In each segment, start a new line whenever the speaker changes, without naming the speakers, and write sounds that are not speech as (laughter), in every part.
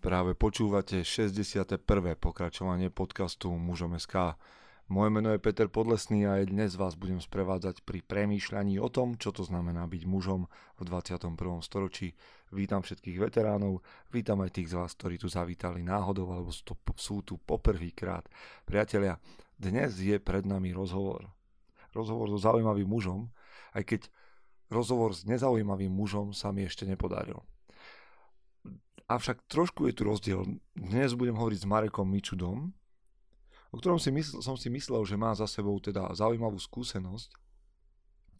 Práve počúvate 61. pokračovanie podcastu Mužom SK. Moje meno je Peter Podlesný a aj dnes vás budem sprevádzať pri premýšľaní o tom, čo to znamená byť mužom v 21. storočí. Vítam všetkých veteránov, vítam aj tých z vás, ktorí tu zavítali náhodou alebo sú tu poprvýkrát. Priatelia, dnes je pred nami rozhovor. Rozhovor so zaujímavým mužom, aj keď rozhovor s nezaujímavým mužom sa mi ešte nepodaril. Avšak trošku je tu rozdiel. Dnes budem hovoriť s Marekom Mičudom, o ktorom si mysl, som si myslel, že má za sebou teda zaujímavú skúsenosť,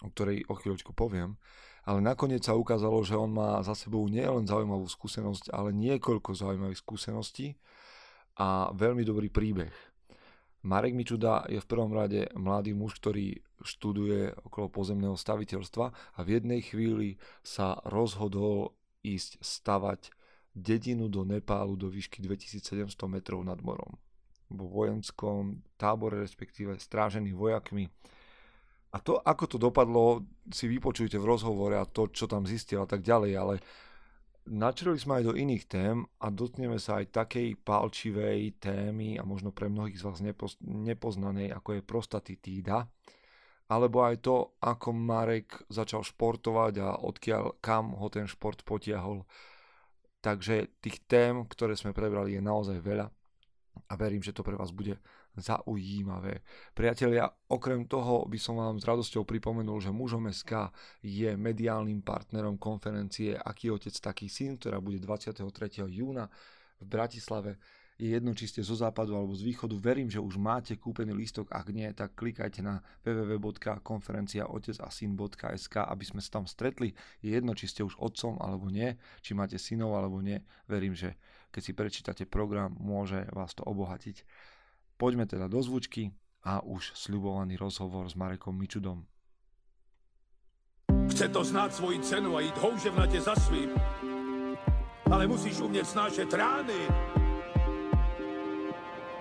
o ktorej o chvíľočku poviem, ale nakoniec sa ukázalo, že on má za sebou nielen zaujímavú skúsenosť, ale niekoľko zaujímavých skúseností a veľmi dobrý príbeh. Marek Mičuda je v prvom rade mladý muž, ktorý študuje okolo pozemného staviteľstva a v jednej chvíli sa rozhodol ísť stavať dedinu do Nepálu do výšky 2700 metrov nad morom. Vo vojenskom tábore, respektíve strážený vojakmi. A to, ako to dopadlo, si vypočujte v rozhovore a to, čo tam zistil a tak ďalej, ale načreli sme aj do iných tém a dotkneme sa aj takej palčivej témy a možno pre mnohých z vás nepoz, nepoznanej, ako je prostatitída, alebo aj to, ako Marek začal športovať a odkiaľ kam ho ten šport potiahol Takže tých tém, ktoré sme prebrali, je naozaj veľa a verím, že to pre vás bude zaujímavé. Priatelia, okrem toho by som vám s radosťou pripomenul, že Mužom SK je mediálnym partnerom konferencie Aký otec, taký syn, ktorá bude 23. júna v Bratislave je jedno, či ste zo západu alebo z východu. Verím, že už máte kúpený lístok, ak nie, tak klikajte na www.konferenciaotecasyn.sk, aby sme sa tam stretli. Je jedno, či ste už otcom alebo nie, či máte synov alebo nie. Verím, že keď si prečítate program, môže vás to obohatiť. Poďme teda do zvučky a už sľubovaný rozhovor s Marekom Mičudom.
Chce to znáť svoji cenu a ísť houževnate za svým. Ale musíš umieť snášať rány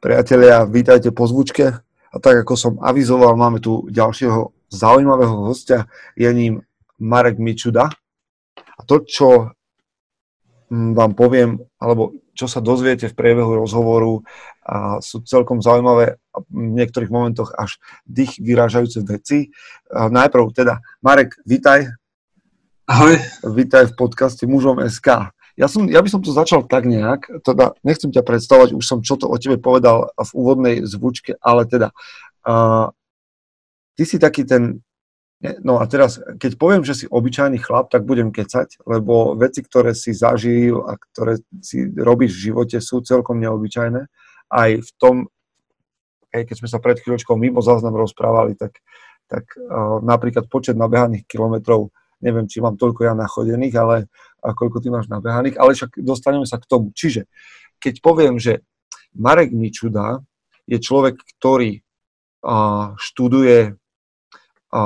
Priatelia, vítajte po zvučke. A tak ako som avizoval, máme tu ďalšieho zaujímavého hostia. Je ním Marek Mičuda. A to, čo mm, vám poviem, alebo čo sa dozviete v priebehu rozhovoru, a sú celkom zaujímavé a v niektorých momentoch až dých vyrážajúce veci. A najprv teda, Marek, vítaj.
Ahoj.
Vítaj v podcaste Mužom SK. Ja, som, ja by som to začal tak nejak, teda nechcem ťa predstavovať, už som čo to o tebe povedal v úvodnej zvučke, ale teda uh, ty si taký ten, no a teraz, keď poviem, že si obyčajný chlap, tak budem kecať, lebo veci, ktoré si zažil a ktoré si robíš v živote, sú celkom neobyčajné. Aj v tom, keď sme sa pred chvíľočkou mimo záznam rozprávali, tak, tak uh, napríklad počet nabehaných kilometrov neviem, či mám toľko ja nachodených, ale a koľko ty máš nabehaných, ale však dostaneme sa k tomu. Čiže keď poviem, že Marek Mičuda je človek, ktorý a, študuje a,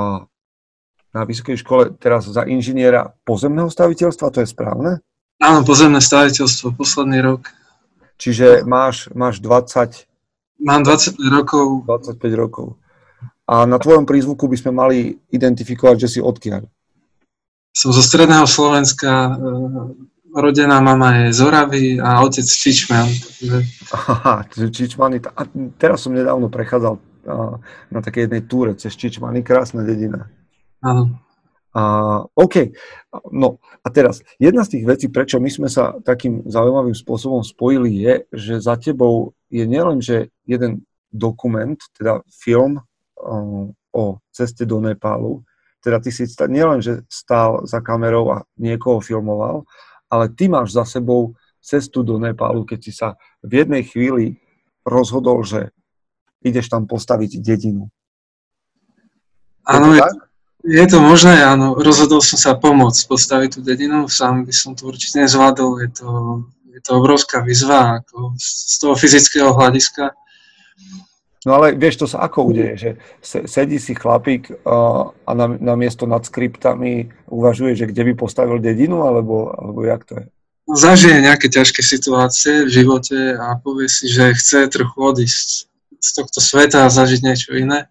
na vysokej škole teraz za inžiniera pozemného staviteľstva, to je správne?
Áno, pozemné staviteľstvo, posledný rok.
Čiže máš, máš 20...
Mám 25 rokov.
25 rokov. A na tvojom prízvuku by sme mali identifikovať, že si odkiaľ.
Som zo stredného Slovenska, e, rodená mama je z Oravy a otec Čičman. Takže...
Aha, Čičmany. A teraz som nedávno prechádzal na takej jednej túre cez Čičmany, krásna dedina.
Áno.
A, OK, no a teraz, jedna z tých vecí, prečo my sme sa takým zaujímavým spôsobom spojili, je, že za tebou je nielen, že jeden dokument, teda film um, o ceste do Nepálu, teda ty si nielen, že stál za kamerou a niekoho filmoval, ale ty máš za sebou cestu do Nepálu, keď si sa v jednej chvíli rozhodol, že ideš tam postaviť dedinu.
Áno, je, Je to možné, áno. Rozhodol som sa pomôcť postaviť tú dedinu. Sám by som to určite nezvládol. Je to, je to obrovská výzva ako z toho fyzického hľadiska.
No ale vieš, to sa ako udeje, že sedí si chlapík a na, na miesto nad skriptami uvažuje, že kde by postavil dedinu, alebo, alebo jak to je?
Zažije nejaké ťažké situácie v živote a povie si, že chce trochu odísť z tohto sveta a zažiť niečo iné.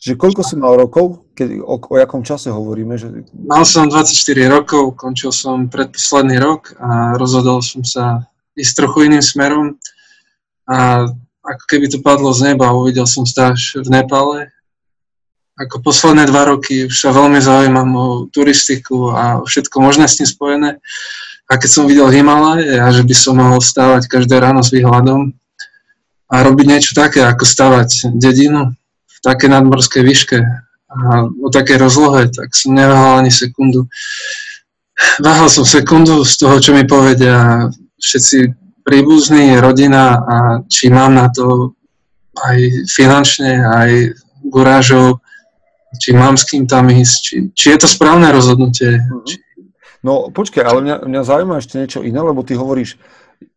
Že koľko si mal rokov? Keď, o, o jakom čase hovoríme? Že...
Mal som 24 rokov, končil som predposledný rok a rozhodol som sa ísť trochu iným smerom. A ako keby to padlo z neba, uvidel som stáž v Nepále. Ako posledné dva roky už sa veľmi zaujímam o turistiku a všetko možné s tým spojené. A keď som videl Himalaje a že by som mohol stávať každé ráno s výhľadom a robiť niečo také, ako stavať dedinu, také nadmorskej výške a o takej rozlohe, tak som neváhal ani sekundu. Váhal som sekundu z toho, čo mi povedia všetci príbuzní, rodina a či mám na to aj finančne, aj gurážov, či mám s kým tam ísť, či, či je to správne rozhodnutie. Mhm. Či...
No počkaj, ale mňa, mňa zaujíma ešte niečo iné, lebo ty hovoríš,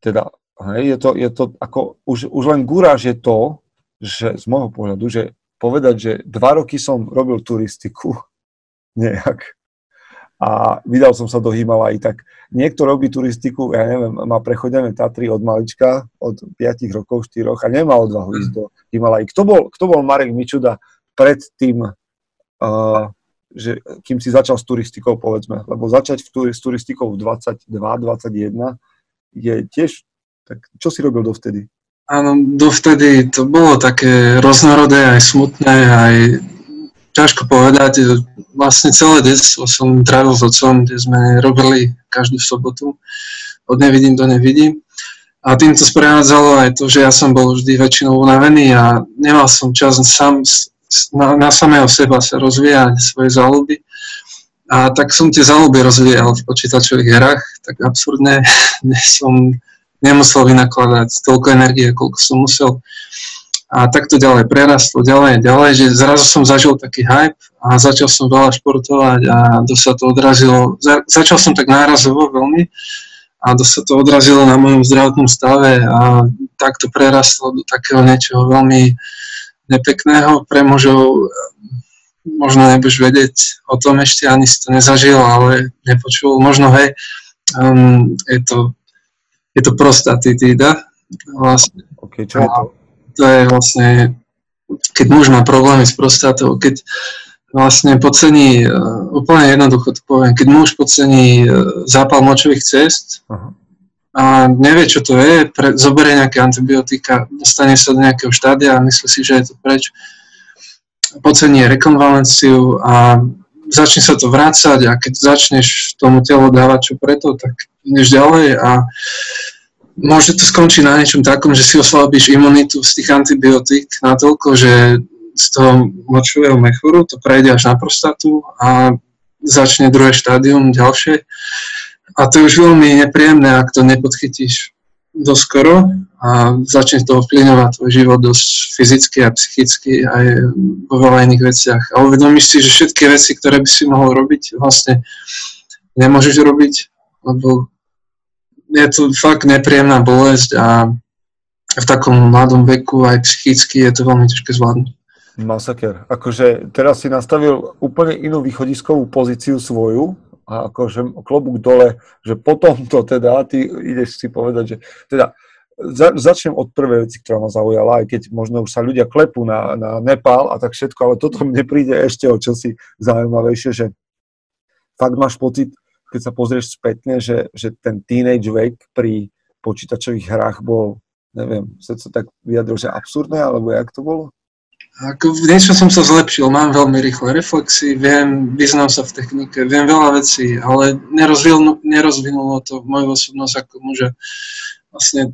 teda, hej, je to, je to ako, už, už len guráž je to, že z môjho pohľadu, že povedať, že dva roky som robil turistiku (laughs) nejak a vydal som sa do Himalají, tak niekto robí turistiku, ja neviem, má prechodené Tatry od malička, od 5 rokov, 4 a nemá odvahu ísť do Himalají. Kto bol, kto bol Marek Mičuda pred tým, uh, že kým si začal s turistikou, povedzme, lebo začať v, s turistikou v 22, 21 je tiež, tak čo si robil dovtedy?
Áno, dovtedy to bolo také rôznorodé, aj smutné, aj ťažko povedať. Vlastne celé detstvo som trávil s otcom, kde sme robili každú sobotu od nevidím do nevidím. A tým to sprevádzalo aj to, že ja som bol vždy väčšinou unavený a nemal som čas sám, na, na samého seba sa rozvíjať svoje záľuby. A tak som tie záľuby rozvíjal v počítačových hrách, tak absurdne (laughs) som nemusel vynakladať toľko energie, koľko som musel. A tak to ďalej prerastlo, ďalej, ďalej, že zrazu som zažil taký hype a začal som veľa športovať a dosť sa to odrazilo. Za, začal som tak nárazovo veľmi a dosť sa to odrazilo na mojom zdravotnom stave a tak to prerastlo do takého niečoho veľmi nepekného pre mužov. Možno nebudeš vedieť o tom ešte, ani si to nezažil, ale nepočul. Možno hej, um, je to je to prostatitída. Vlastne.
Okay, čo je to?
To je vlastne, keď muž má problémy s prostatou, keď vlastne podcení, e, úplne jednoducho to poviem, keď muž podcení e, zápal močových cest uh-huh. a nevie, čo to je, pre, zoberie nejaké antibiotika, dostane sa do nejakého štádia a myslí si, že je to preč, podcení rekonvalenciu a začne sa to vrácať a keď začneš tomu telu dávať čo preto, tak ideš ďalej a môže to skončiť na niečom takom, že si oslabíš imunitu z tých antibiotík natoľko, že z toho močového mechoru to prejde až na prostatu a začne druhé štádium, ďalšie. A to je už veľmi nepríjemné, ak to nepodchytíš doskoro a začne to ovplyvňovať tvoj život dosť fyzicky a psychicky aj vo veľa iných veciach. A uvedomíš si, že všetky veci, ktoré by si mohol robiť, vlastne nemôžeš robiť, lebo je to fakt nepríjemná bolesť a v takom mladom veku aj psychicky je to veľmi ťažké zvládnuť.
Masaker. Akože teraz si nastavil úplne inú východiskovú pozíciu svoju a akože klobúk dole, že potom to teda, ty ideš si povedať, že teda za, začnem od prvej veci, ktorá ma zaujala, aj keď možno už sa ľudia klepú na, na Nepál a tak všetko, ale toto mne príde ešte o čosi zaujímavejšie, že fakt máš pocit, keď sa pozrieš spätne, že, že ten teenage vek pri počítačových hrách bol, neviem, sa to tak vyjadril, že absurdné, alebo jak to bolo?
Ako niečo som sa zlepšil, mám veľmi rýchle reflexy, viem, vyznám sa v technike, viem veľa vecí, ale nerozvinulo, nerozvinulo to moju osobnosť ako muža. Vlastne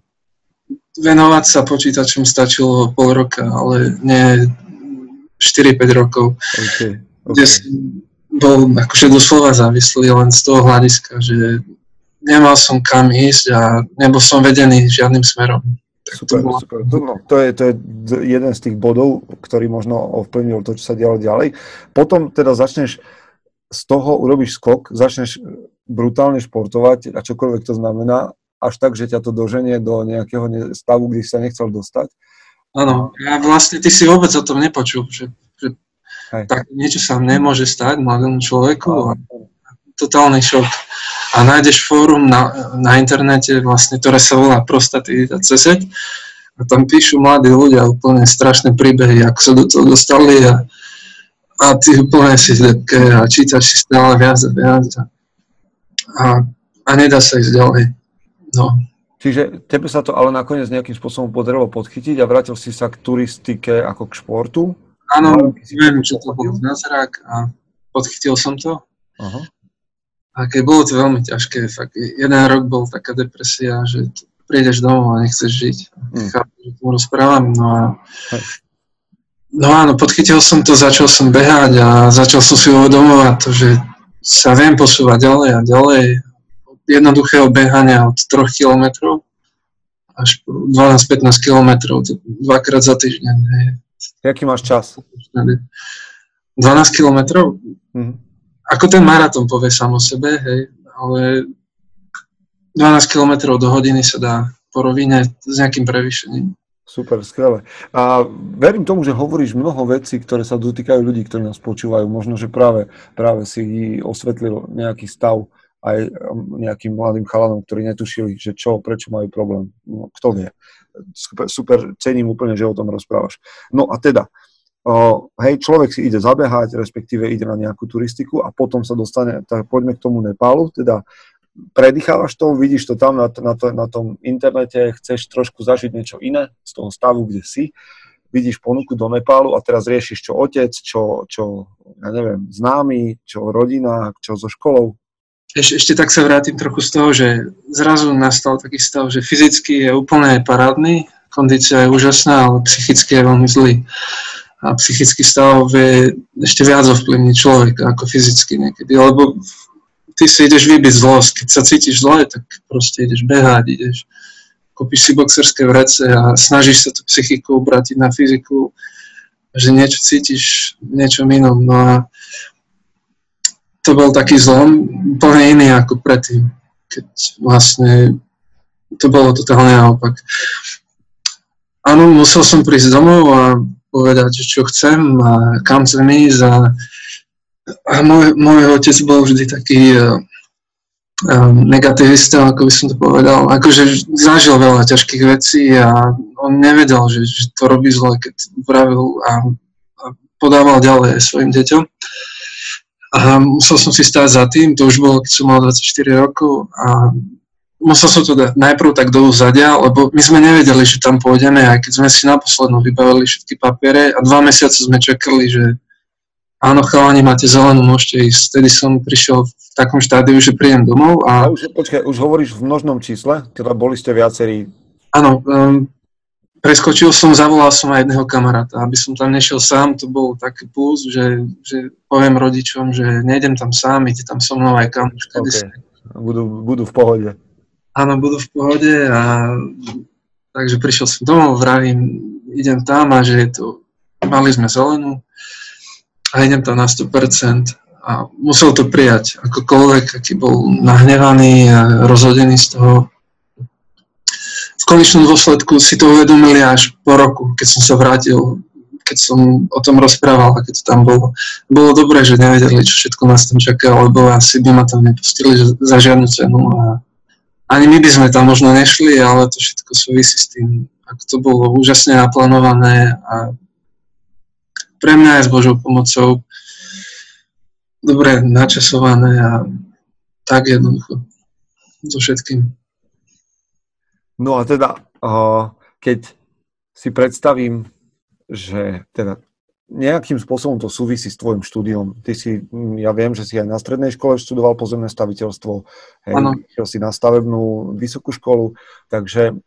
venovať sa počítačom stačilo pol roka, ale nie 4-5 rokov. Okay, okay. Kde bol akože doslova závislý len z toho hľadiska, že nemal som kam ísť a nebol som vedený žiadnym smerom.
Super, to super. No, to, je, to je jeden z tých bodov, ktorý možno ovplyvnil to, čo sa dialo ďalej. Potom teda začneš z toho, urobíš skok, začneš brutálne športovať a čokoľvek to znamená, až tak, že ťa to doženie do nejakého stavu, kde si sa nechcel dostať.
Áno, ja vlastne ty si vôbec o tom nepočul, že, tak niečo sa nemôže stať mladému človeku. Totálny šok. A nájdeš fórum na, na internete, vlastne, ktoré sa volá Prostatita.cz a tam píšu mladí ľudia úplne strašné príbehy, ako sa do toho dostali a, a ty úplne si také a čítaš si stále viac a viac a, a, a nedá sa ísť ďalej. No.
Čiže tebe sa to ale nakoniec nejakým spôsobom podarilo podchytiť a vrátil si sa k turistike ako k športu?
Áno, viem, čo to bol zázrak a podchytil som to. Uh-huh. A keď bolo to veľmi ťažké, fakt jeden rok bol taká depresia, že prídeš domov a nechceš žiť. Mm. Chápem, že tomu rozprávam. No a No áno, podchytil som to, začal som behať a začal som si uvedomovať to, že sa viem posúvať ďalej a ďalej. Od jednoduchého behania od 3 km až 12-15 km, dvakrát za týždeň. Hej.
Jaký máš čas?
12 km? Mm ako ten maratón povie sám o sebe, hej, ale 12 km do hodiny sa dá po rovine s nejakým prevýšením.
Super, skvelé. A verím tomu, že hovoríš mnoho vecí, ktoré sa dotýkajú ľudí, ktorí nás počúvajú. Možno, že práve, práve si osvetlil nejaký stav aj nejakým mladým chalanom, ktorí netušili, že čo, prečo majú problém. No, kto vie. Super, super, cením úplne, že o tom rozprávaš. No a teda, hej, človek si ide zabehať, respektíve ide na nejakú turistiku a potom sa dostane, tak poďme k tomu Nepálu, teda predýchávaš to, vidíš to tam na, na, to, na tom internete, chceš trošku zažiť niečo iné z toho stavu, kde si, vidíš ponuku do Nepálu a teraz riešiš, čo otec, čo, čo ja neviem, známy, čo rodina, čo so školou.
Eš, ešte tak sa vrátim trochu z toho, že zrazu nastal taký stav, že fyzicky je úplne parádny, kondícia je úžasná, ale psychicky je veľmi zlý a psychický stav vie ešte viac ovplyvniť človeka ako fyzicky niekedy, lebo ty si ideš vybiť zlosť, keď sa cítiš zle, tak proste ideš behať, ideš, kúpiš si boxerské vrece a snažíš sa tú psychiku obrátiť na fyziku, že niečo cítiš v niečom inom. No a to bol taký zlom, úplne iný ako predtým, keď vlastne to bolo totálne naopak. Áno, musel som prísť domov a povedať, čo chcem a kam chcem ísť a, a môj, môj otec bol vždy taký uh, um, negativista, ako by som to povedal. Akože zažil veľa ťažkých vecí a on nevedel, že, že to robí zle, keď pravil a, a podával ďalej svojim deťom. A musel som si stáť za tým, to už bolo, keď som mal 24 rokov a musel som to dať najprv tak do úzadia, lebo my sme nevedeli, že tam pôjdeme, aj keď sme si naposlednú vybavili všetky papiere a dva mesiace sme čakali, že áno, chalani, máte zelenú, môžete ísť. Vtedy som prišiel v takom štádiu, že príjem domov. A,
a už, počkaj, už hovoríš v množnom čísle? Teda boli ste viacerí?
Áno, um, preskočil som, zavolal som aj jedného kamaráta, aby som tam nešiel sám, to bol taký pús, že, že poviem rodičom, že nejdem tam sám, ide tam so mnou aj kamoška.
Okay. Budú, budú v pohode
áno, budú v pohode a takže prišiel som domov, vravím, idem tam a že je to, mali sme zelenú a idem tam na 100% a musel to prijať, akokoľvek, aký bol nahnevaný a rozhodený z toho. Konečnom dôsledku si to uvedomili až po roku, keď som sa vrátil, keď som o tom rozprával a keď to tam bolo. Bolo dobré, že nevedeli, čo všetko nás tam čaká, lebo asi by ma tam nepustili za žiadnu cenu a ani my by sme tam možno nešli, ale to všetko súvisí s tým, ako to bolo úžasne naplánované a pre mňa aj s Božou pomocou dobre načasované a tak jednoducho so všetkým.
No a teda, keď si predstavím, že teda nejakým spôsobom to súvisí s tvojim štúdiom. Ty si, mm, ja viem, že si aj na strednej škole študoval pozemné staviteľstvo, hej, si na stavebnú vysokú školu, takže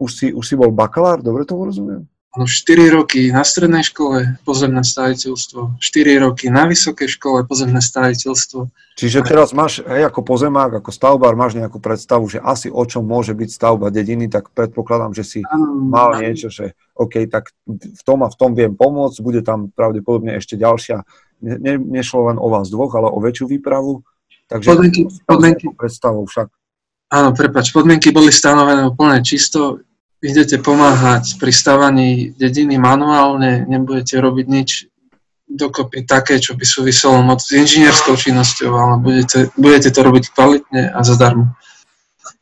už si, už si bol bakalár, dobre tomu rozumiem?
Áno, 4 roky na strednej škole pozemné staviteľstvo, 4 roky na vysokej škole pozemné staviteľstvo.
Čiže teraz máš, hej, ako pozemák, ako stavbár, máš nejakú predstavu, že asi o čom môže byť stavba dediny, tak predpokladám, že si ano, mal niečo, že OK, tak v tom a v tom viem pomôcť, bude tam pravdepodobne ešte ďalšia, ne, nešlo len o vás dvoch, ale o väčšiu výpravu. Takže podmienky, podmienky. predstavou však.
Áno, prepač, podmienky boli stanovené úplne čisto idete pomáhať pri stavaní dediny manuálne, nebudete robiť nič dokopy také, čo by súviselo moc s inžinierskou činnosťou, ale budete, budete to robiť kvalitne a zadarmo.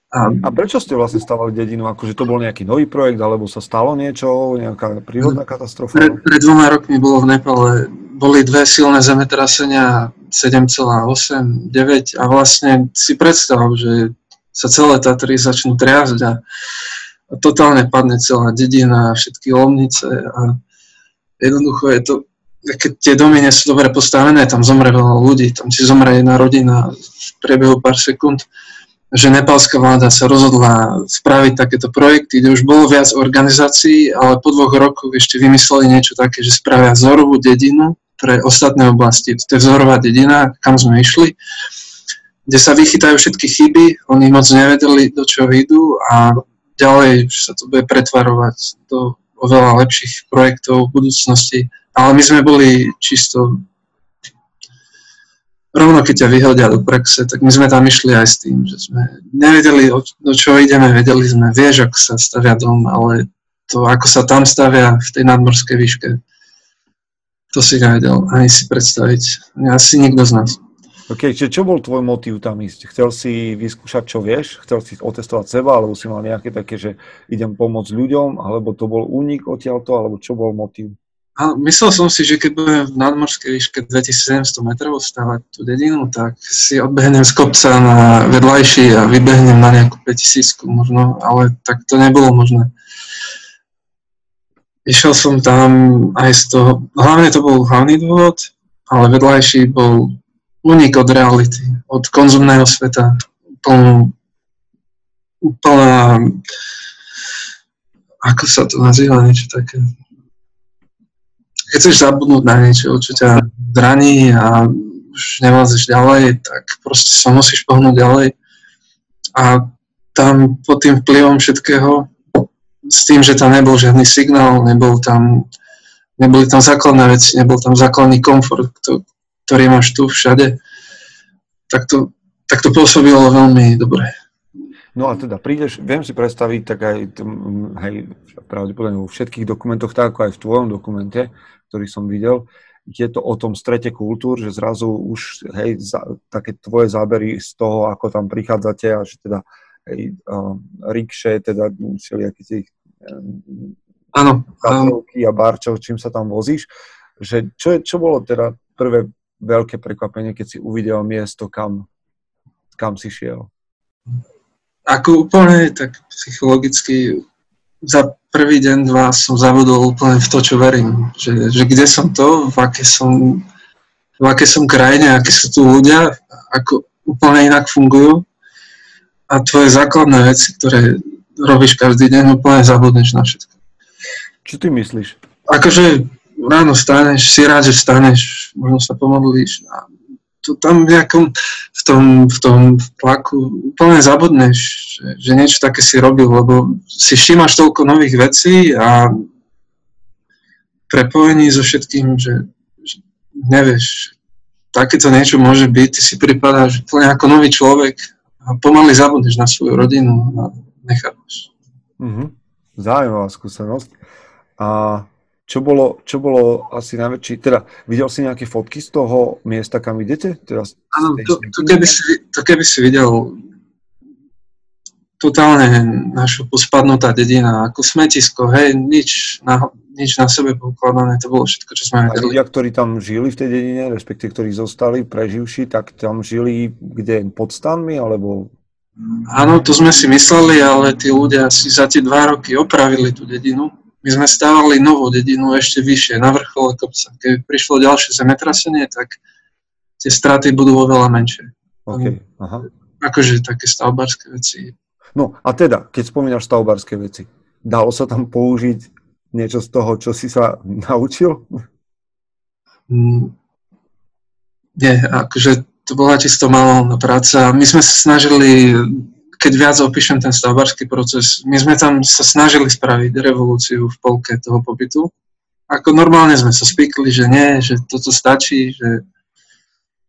A, a prečo ste vlastne stavali dedinu? Akože to bol nejaký nový projekt, alebo sa stalo niečo, nejaká prírodná katastrofa?
Pred, pred dvoma rokmi bolo v Nepale, boli dve silné zemetrasenia, 7,8, 9 a vlastne si predstav, že sa celé Tatry začnú triasť a a totálne padne celá dedina, všetky lomnice a jednoducho je to, keď tie domy nie sú dobre postavené, tam zomre veľa ľudí, tam si zomre jedna rodina v priebehu pár sekúnd, že nepálska vláda sa rozhodla spraviť takéto projekty, kde už bolo viac organizácií, ale po dvoch rokoch ešte vymysleli niečo také, že spravia vzorovú dedinu pre ostatné oblasti. To je vzorová dedina, kam sme išli, kde sa vychytajú všetky chyby, oni moc nevedeli, do čoho idú a ďalej sa to bude pretvarovať do oveľa lepších projektov v budúcnosti. Ale my sme boli čisto rovno keď ťa vyhodia do praxe, tak my sme tam išli aj s tým, že sme nevedeli, do čo ideme, vedeli sme, vieš, ako sa stavia dom, ale to, ako sa tam stavia v tej nadmorskej výške, to si nevedel ani si predstaviť. Asi nikto z nás.
OK, čiže čo bol tvoj motív tam ísť? Chcel si vyskúšať, čo vieš? Chcel si otestovať seba, alebo si mal nejaké také, že idem pomôcť ľuďom, alebo to bol únik odtiaľto, alebo čo bol motív?
A myslel som si, že keď budem v nadmorskej výške 2700 metrov stavať tú dedinu, tak si odbehnem z kopca na vedľajší a vybehnem na nejakú 5000 možno, ale tak to nebolo možné. Išiel som tam aj z toho, hlavne to bol hlavný dôvod, ale vedľajší bol unik od reality, od konzumného sveta, úplnú, úplná, ako sa to nazýva, niečo také. Keď chceš zabudnúť na niečo, čo ťa zraní a už nevlázeš ďalej, tak proste sa musíš pohnúť ďalej. A tam pod tým vplyvom všetkého, s tým, že tam nebol žiadny signál, nebol tam, neboli tam základné veci, nebol tam základný komfort, ktorý máš tu všade, tak to, tak to pôsobilo veľmi dobre.
No a teda prídeš, viem si predstaviť, tak aj, hej, pravdepodobne vo všetkých dokumentoch, tak ako aj v tvojom dokumente, ktorý som videl, je to o tom strete kultúr, že zrazu už, hej, za, také tvoje zábery z toho, ako tam prichádzate a že teda, hej, uh, rikše, teda všelijaký tých
Áno.
a barčov, čím sa tam vozíš, že čo, čo bolo teda prvé veľké prekvapenie, keď si uvidel miesto, kam, kam si šiel?
Ako úplne tak psychologicky za prvý deň, dva som zavodol úplne v to, čo verím. Že, že kde som to, v aké som, v aké som krajine, aké sú tu ľudia, ako úplne inak fungujú. A tvoje základné veci, ktoré robíš každý deň, úplne zabudneš na všetko.
Čo ty myslíš?
Akože ráno staneš, si rád, že staneš, možno sa pomodlíš a to tam v nejakom, v tom, v tom tlaku úplne zabudneš, že, že niečo také si robil, lebo si všímaš toľko nových vecí a prepojení so všetkým, že, že nevieš, takéto niečo môže byť, ty si pripadáš úplne ako nový človek a pomaly zabudneš na svoju rodinu a nechápaš.
Mm-hmm. Zaujímavá skúsenosť. A čo bolo, čo bolo asi najväčší, teda videl si nejaké fotky z toho miesta, kam idete? Teda
Áno, to, to, keby si, to keby si videl totálne naša pospadnutá dedina, ako smetisko, hej, nič na, nič na sebe pokladané, to bolo všetko, čo sme
videli. Ľudia, ktorí tam žili v tej dedine, respektíve ktorí zostali preživší, tak tam žili kde, pod stanmi, alebo...
Áno, to sme si mysleli, ale tí ľudia si za tie dva roky opravili tú dedinu my sme stávali novú dedinu ešte vyššie, na vrchole kopca. Keby prišlo ďalšie zemetrasenie, tak tie straty budú oveľa menšie.
Okay. Aha.
Akože také stavbárske veci.
No a teda, keď spomínaš stavbárske veci, dalo sa tam použiť niečo z toho, čo si sa (laughs) naučil?
Mm, nie, akože to bola čisto manuálna práca. My sme sa snažili, keď viac opíšem ten stavbarský proces, my sme tam sa snažili spraviť revolúciu v polke toho pobytu. Ako normálne sme sa spikli, že nie, že toto stačí, že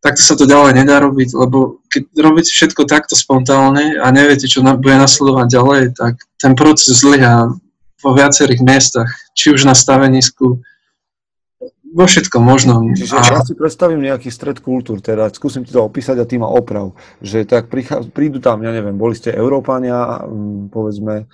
takto sa to ďalej nedá robiť, lebo keď robíte všetko takto spontánne a neviete, čo bude nasledovať ďalej, tak ten proces zlyhá vo viacerých miestach, či už na stavenisku, vo všetkom možnom.
Čiže a... ja si predstavím nejaký stred kultúr, teda skúsim ti to opísať a ty ma oprav, že tak prichá, prídu tam, ja neviem, boli ste Európania, povedzme,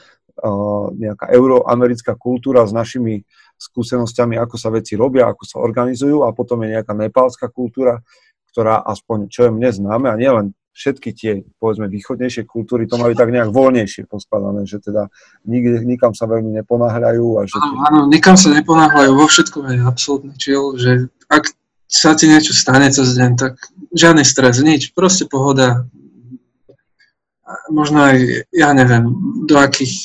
nejaká euroamerická kultúra s našimi skúsenosťami, ako sa veci robia, ako sa organizujú a potom je nejaká nepálska kultúra, ktorá aspoň, čo je mne známe, a nielen všetky tie, povedzme, východnejšie kultúry, to majú tak nejak voľnejšie poskladané, že teda nikde, nikam sa veľmi neponáhľajú. A že...
Áno, áno, nikam sa neponáhľajú, vo všetkom je absolútny chill, že ak sa ti niečo stane cez deň, tak žiadny stres, nič, proste pohoda. Možno aj, ja neviem, do akých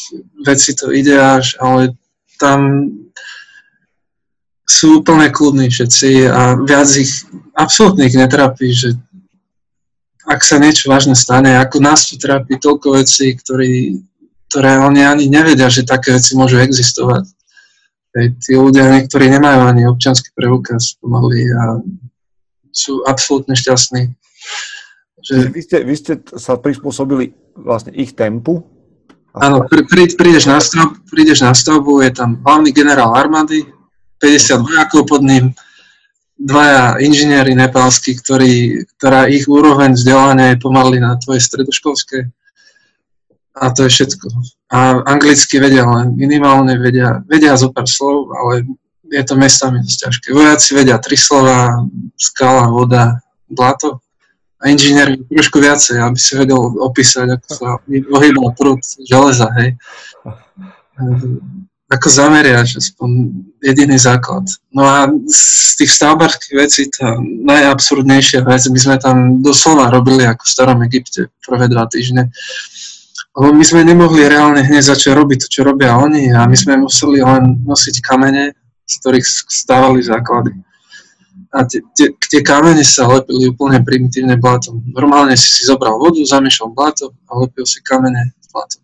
vecí to ide až, ale tam sú úplne kľudní všetci a viac ich absolútne ich netrapí, že ak sa niečo vážne stane, ako nás tu trápi toľko vecí, ktorý, ktoré oni ani nevedia, že také veci môžu existovať. Hej, tí ľudia niektorí nemajú ani občanský preukaz pomaly a sú absolútne šťastní.
Že... Vy, ste, vy ste sa prispôsobili vlastne ich tempu?
Áno, prí, prídeš, na stavbu, prídeš na stavbu, je tam hlavný generál armády, 50 vojakov pod ním, dvaja inžinieri nepálsky, ktorí, ktorá ich úroveň vzdelania je pomaly na tvoje stredoškolské. A to je všetko. A anglicky vedia len minimálne, vedia, vedia zo pár slov, ale je to miestami dosť ťažké. Vojaci vedia tri slova, skala, voda, blato. A inžinier trošku viacej, aby si vedel opísať, ako sa ohýbal prúd železa, hej ako zameriaš, aspoň jediný základ. No a z tých stavbarských vecí tá najabsurdnejšia vec, my sme tam doslova robili ako v starom Egypte prvé dva týždne. Lebo my sme nemohli reálne hneď začať robiť to, čo robia oni a my sme museli len nosiť kamene, z ktorých stávali základy. A tie, tie, tie kamene sa lepili úplne primitívne blátom. Normálne si si zobral vodu, zamiešal bláto a lepil si kamene blátom.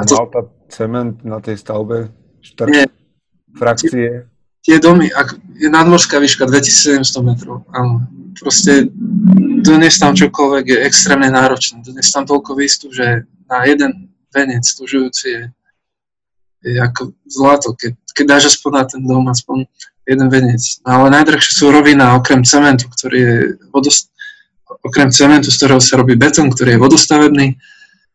A to... Cement na tej stavbe? Štrk, Nie. Frakcie?
Tie, tie domy, ak je nadmorská výška 2700 metrov, áno. Proste doniesť tam čokoľvek je extrémne náročné. Doniesť tam toľko výstup, že na jeden venec tužujúci je, je ako zlato, keď, keď dáš aspoň na ten dom, aspoň jeden venec. No, ale najdrahšie sú rovina, okrem cementu, ktorý je vodost, okrem cementu, z ktorého sa robí betón, ktorý je vodostavebný,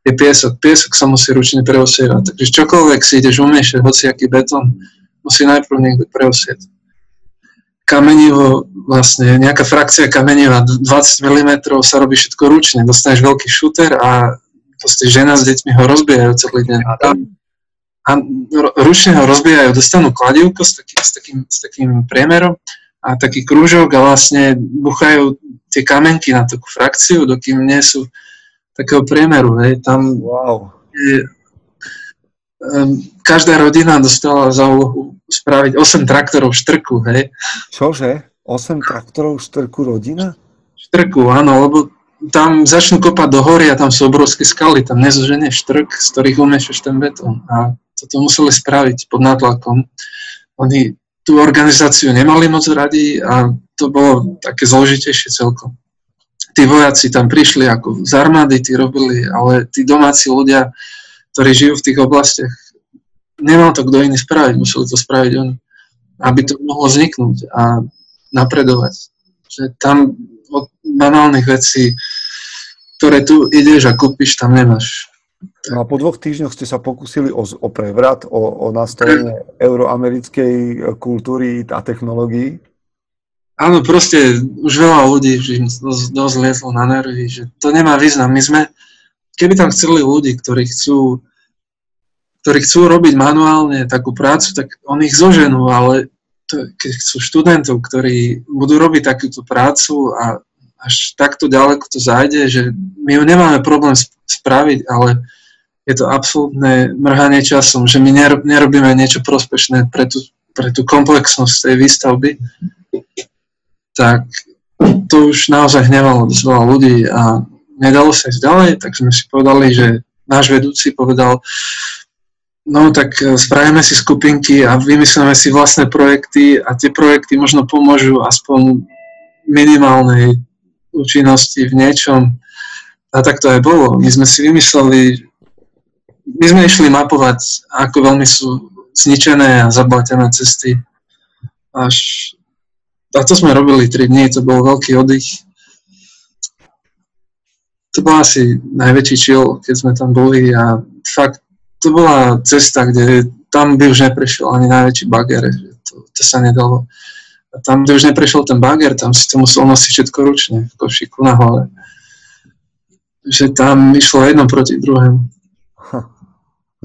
je piesok. Piesok sa musí ručne preosievať. Takže čokoľvek si ideš umiešať, hociaký betón, musí najprv niekto preosieť. Kamenivo, vlastne nejaká frakcia kameniva 20 mm sa robí všetko ručne. Dostaneš veľký šúter a proste žena s deťmi ho rozbijajú celý deň. A, a ručne ho rozbijajú, dostanú kladivko s takým, s takým, s takým priemerom a taký krúžok a vlastne buchajú tie kamenky na takú frakciu, dokým nie sú takého priemeru. Hej. Tam wow. je, um, každá rodina dostala za úlohu spraviť 8 traktorov štrku. Hej.
Čože? 8 traktorov štrku rodina?
Štrku, áno, lebo tam začnú kopať do hory a tam sú obrovské skaly, tam nezoženie štrk, z ktorých umiešaš ten betón. A toto museli spraviť pod nátlakom. Oni tú organizáciu nemali moc radi a to bolo také zložitejšie celkom tí vojaci tam prišli ako z armády, tí robili, ale tí domáci ľudia, ktorí žijú v tých oblastiach, nemal to kto iný spraviť, museli to spraviť oni, aby to mohlo vzniknúť a napredovať. Že tam od banálnych vecí, ktoré tu ideš a kúpiš, tam nemáš.
No a po dvoch týždňoch ste sa pokúsili o, o prevrat, o, o nastavenie euroamerickej kultúry a technológií?
Áno, proste už veľa ľudí že dosť, dosť lietlo na nervy, že to nemá význam. My sme, keby tam chceli ľudí, ktorí chcú, ktorí chcú robiť manuálne takú prácu, tak oni ich zoženú, ale to, keď chcú študentov, ktorí budú robiť takúto prácu a až takto ďaleko to zájde, že my ju nemáme problém spraviť, ale je to absolútne mrhanie časom, že my nerobíme niečo prospešné pre tú, pre tú komplexnosť tej výstavby, tak to už naozaj hnevalo dosť veľa ľudí a nedalo sa ísť ďalej, tak sme si povedali, že náš vedúci povedal, no tak e, spravíme si skupinky a vymyslíme si vlastné projekty a tie projekty možno pomôžu aspoň minimálnej účinnosti v niečom. A tak to aj bolo. My sme si vymysleli, my sme išli mapovať, ako veľmi sú zničené a zablatené cesty. Až, a to sme robili 3 dní, to bol veľký oddych. To bol asi najväčší chill, keď sme tam boli a fakt to bola cesta, kde tam by už neprešiel ani najväčší bager, to, to sa nedalo. A tam, kde už neprešiel ten bager, tam si to musel nosiť všetko ručne, v košiku na hlave. Že tam išlo jedno proti druhému.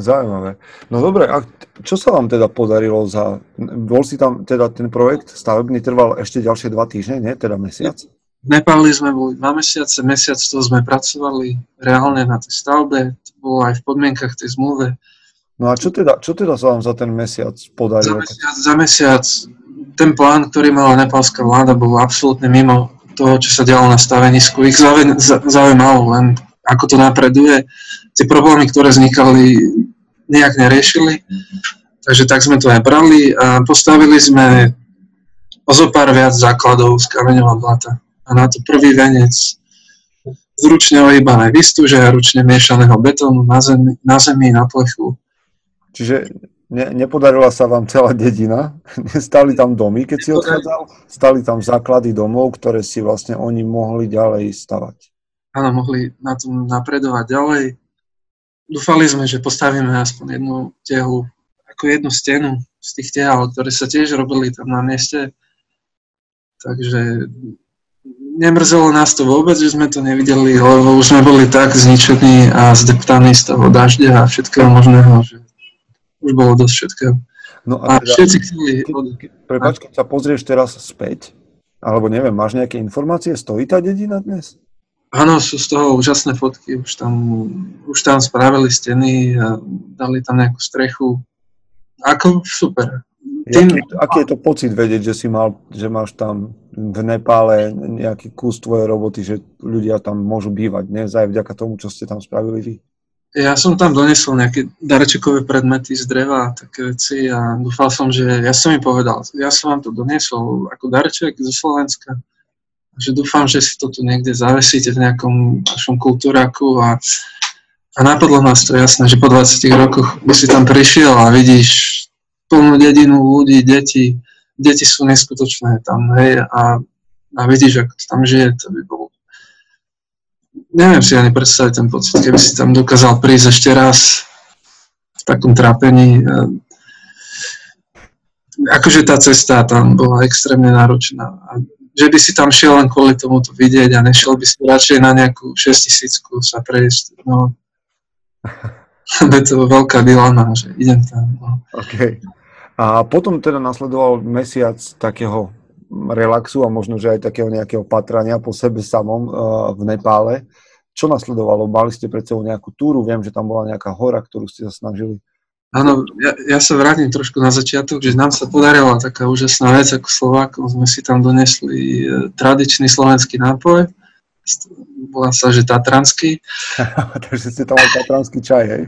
Zaujímavé. No dobre, a čo sa vám teda podarilo za... Bol si tam teda ten projekt stavebný trval ešte ďalšie dva týždne, nie? Teda mesiac?
Nepáli sme boli dva mesiace, mesiac to sme pracovali reálne na tej stavbe, to bolo aj v podmienkach tej zmluve.
No a čo teda, čo teda sa vám za ten mesiac podarilo?
Za mesiac, za mesiac ten plán, ktorý mala nepálska vláda, bol absolútne mimo toho, čo sa dialo na stavenisku. Ich zaujímalo len, ako to napreduje. Tie problémy, ktoré vznikali, nejak neriešili. Takže tak sme to aj brali a postavili sme o zo pár viac základov z kameňová blata a na to prvý venec z ručne ohýbané výstuže a ručne miešaného betónu na zemi, na, zemi, na plechu.
Čiže ne, nepodarila sa vám celá dedina? (laughs) Stali tam domy, keď si odchádzal? Stali tam základy domov, ktoré si vlastne oni mohli ďalej stavať?
Áno, mohli na tom napredovať ďalej. Dúfali sme, že postavíme aspoň jednu tehlu, ako jednu stenu z tých tehal, ktoré sa tiež robili tam na mieste. Takže nemrzelo nás to vôbec, že sme to nevideli, lebo už sme boli tak zničení a zdeptaní z toho dažďa a všetkého možného, že už bolo dosť všetkého. No a, a teda, všetci chceli...
Prepač, keď sa pozrieš teraz späť, alebo neviem, máš nejaké informácie, stojí tá dedina dnes?
Áno, sú z toho úžasné fotky, už tam, už tam spravili steny a dali tam nejakú strechu. Ako super.
Tým... Aký, aký je to pocit vedieť, že si mal, že máš tam v Nepále nejaký kus tvojej roboty, že ľudia tam môžu bývať, nie? Aj vďaka tomu, čo ste tam spravili vy.
Ja som tam donesol nejaké darečekové predmety z dreva a také veci a dúfal som, že ja som im povedal, ja som vám to doniesol ako darček zo Slovenska, že dúfam, že si to tu niekde zavesíte v nejakom vašom kultúraku a, a napadlo nás to jasné, že po 20 rokoch by si tam prišiel a vidíš plnú dedinu ľudí, deti, deti sú neskutočné tam, hej, a, a vidíš, ako to tam žije, to by bolo... Neviem si ani predstaviť ten pocit, keby si tam dokázal prísť ešte raz v takom trápení. Akože tá cesta tam bola extrémne náročná. Že by si tam šiel len kvôli tomu to vidieť a nešiel by si radšej na nejakú šestisícku sa prejsť. No, (laughs) je to veľká dilema, že idem tam. No.
Okay. A potom teda nasledoval mesiac takého relaxu a možno, že aj takého nejakého patrania po sebe samom uh, v Nepále. Čo nasledovalo? Mali ste pred sebou nejakú túru? Viem, že tam bola nejaká hora, ktorú ste sa snažili.
Áno, ja, ja sa vrátim trošku na začiatok, že nám sa podarila taká úžasná vec ako Slovákom. Sme si tam donesli e, tradičný slovenský nápoj. Volá sa, že Tatranský. (laughs)
Takže ste tam mali Tatranský čaj, hej?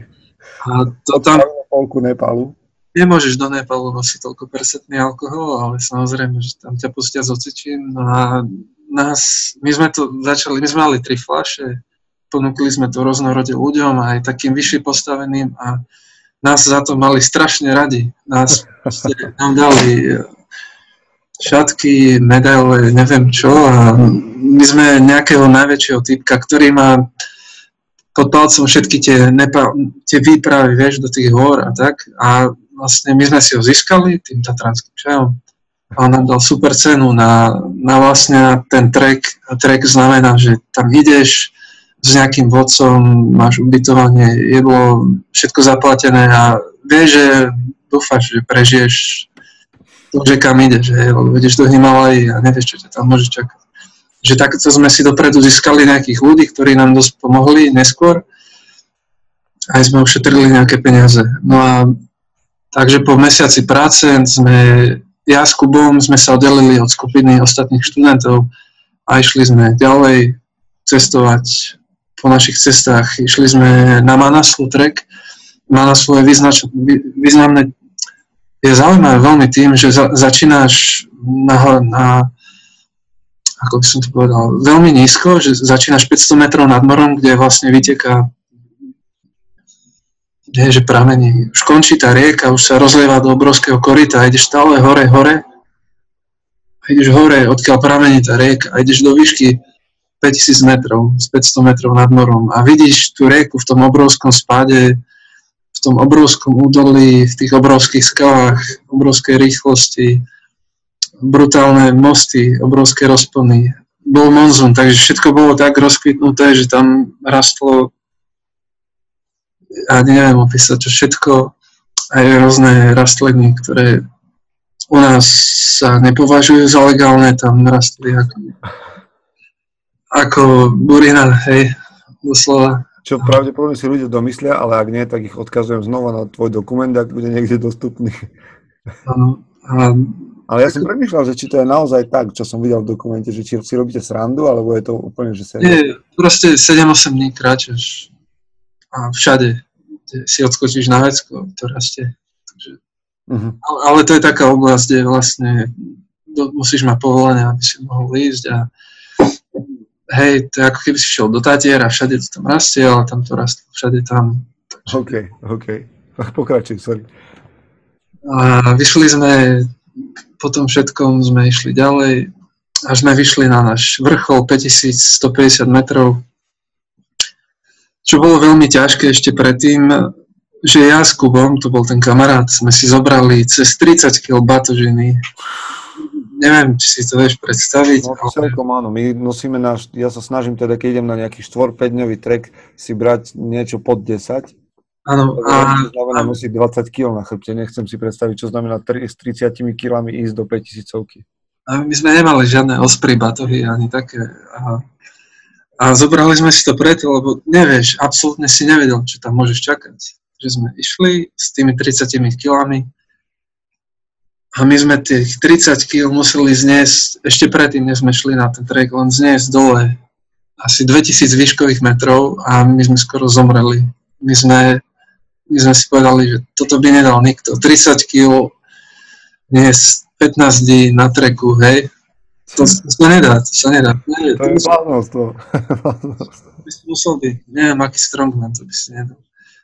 A to tam...
Polku Nepálu
nemôžeš do Nepalu nosiť toľko percentný alkohol, ale samozrejme, že tam ťa pustia z ocičín. No a nás, my sme to začali, my sme mali tri fľaše, ponúkli sme to rôznorode ľuďom, aj takým vyššie postaveným a nás za to mali strašne radi. Nás nám dali šatky, medaile, neviem čo a my sme nejakého najväčšieho typka, ktorý má pod palcom všetky tie, nepa, tie výpravy, vieš, do tých hôr a tak. A vlastne my sme si ho získali tým tatranským čajom a on nám dal super cenu na, na vlastne ten trek. Trek znamená, že tam ideš s nejakým vodcom, máš ubytovanie, jedlo, všetko zaplatené a vieš, že dúfaš, že prežiješ to, že kam ideš, že, lebo do Himalají a nevieš, čo ťa tam môže čakať. Že takto sme si dopredu získali nejakých ľudí, ktorí nám dosť pomohli neskôr aj sme ušetrili nejaké peniaze. No a takže po mesiaci práce sme, ja s Kubom sme sa oddelili od skupiny ostatných študentov a išli sme ďalej cestovať po našich cestách. Išli sme na Manaslu trek. Manaslu je význač, významné, je zaujímavé veľmi tým, že za, začínaš na, na ako by som to povedal, veľmi nízko, že začínaš 500 metrov nad morom, kde vlastne vyteká nie, že pramení. Už končí tá rieka, už sa rozlieva do obrovského korita a ideš stále hore, hore. A ideš hore, odkiaľ pramení tá rieka a ideš do výšky 5000 metrov, z 500 metrov nad morom a vidíš tú rieku v tom obrovskom spade, v tom obrovskom údolí, v tých obrovských skalách, obrovskej rýchlosti, brutálne mosty, obrovské rozpony. Bol monzun, takže všetko bolo tak rozkvitnuté, že tam rastlo ja neviem opísať, čo všetko, aj rôzne rastliny, ktoré u nás sa nepovažujú za legálne, tam rastli ako, ako burina, hej, doslova.
Čo pravdepodobne si ľudia domyslia, ale ak nie, tak ich odkazujem znova na tvoj dokument, ak bude niekde dostupný. Áno. Ale ja som premýšľal, že či to je naozaj tak, čo som videl v dokumente, že či si robíte srandu, alebo je to úplne, že sa...
Nie, proste 7-8 dní kráčaš a všade si odskočíš na vecko, to rastie. Takže, uh-huh. ale, ale to je taká oblasť, kde vlastne do, musíš mať povolenie, aby si mohol ísť a hej, to je ako keby si šiel do Tatier a všade to tam rastie, ale tam to rastie všade tam.
Takže... OK, OK. Pokračuj, sorry.
A vyšli sme, po tom všetkom sme išli ďalej, až sme vyšli na náš vrchol 5150 metrov čo bolo veľmi ťažké ešte predtým, že ja s Kubom, to bol ten kamarát, sme si zobrali cez 30 kg batožiny. Neviem, či si to vieš predstaviť.
No, celkom áno. My nosíme náš, ja sa snažím teda, keď idem na nejaký 4-5 dňový trek, si brať niečo pod 10.
Áno.
A, to znamená nosiť 20 kg na chrbte. Nechcem si predstaviť, čo znamená 3, s 30 kg ísť do 5000
A my sme nemali žiadne ospry batohy ani také. A a zobrali sme si to preto, lebo nevieš, absolútne si nevedel, čo tam môžeš čakať. Že sme išli s tými 30 kilami a my sme tých 30 kg museli zniesť, ešte predtým, než sme šli na ten trek, len zniesť dole asi 2000 výškových metrov a my sme skoro zomreli. My sme, my sme si povedali, že toto by nedal nikto. 30 kg dnes 15 dní na treku, hej, to sa nedá, to sa nedá.
Nie, to, to je bláznost to.
by si musel byť, neviem, aký strongman, to by si nedal.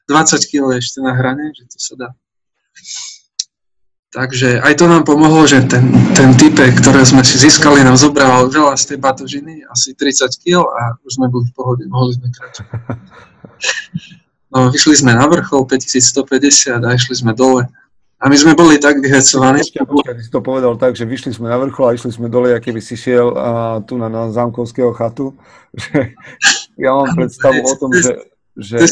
20 kg ešte na hrane, že to sa dá. Takže aj to nám pomohlo, že ten, ten type, ktoré sme si získali, nám zobral veľa z tej batožiny, asi 30 kg a už sme boli v pohode, mohli sme kráčať. (laughs) No, vyšli sme na vrchol 5150 a išli sme dole. A my sme boli tak vyhecovaní.
Počkaj, počkaj, ty si to povedal tak, že vyšli sme na vrchol a išli sme dole, aký by si šiel a, tu na, na zámkovského chatu. (laughs) Že, ja mám predstavu o tom, že, že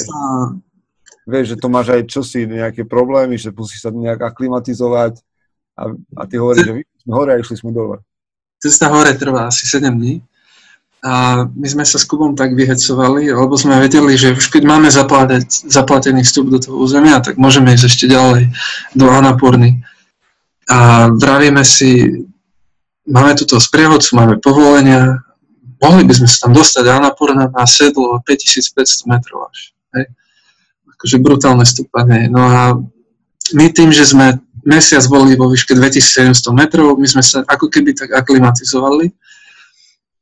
vieš, že to máš aj čosi, nejaké problémy, že musíš sa nejak aklimatizovať a, a ty hovoríš, že sme hore a išli sme dole.
Cesta hore trvá asi 7 dní a my sme sa s Kubom tak vyhecovali, lebo sme vedeli, že už keď máme zaplatiť, zaplatený vstup do toho územia, tak môžeme ísť ešte ďalej do Anapurny. A vravíme si, máme túto sprievodcu, máme povolenia, mohli by sme sa tam dostať, Anapurna má sedlo 5500 metrov až. Hej. Akože brutálne stúpanie. No a my tým, že sme mesiac boli vo výške 2700 metrov, my sme sa ako keby tak aklimatizovali,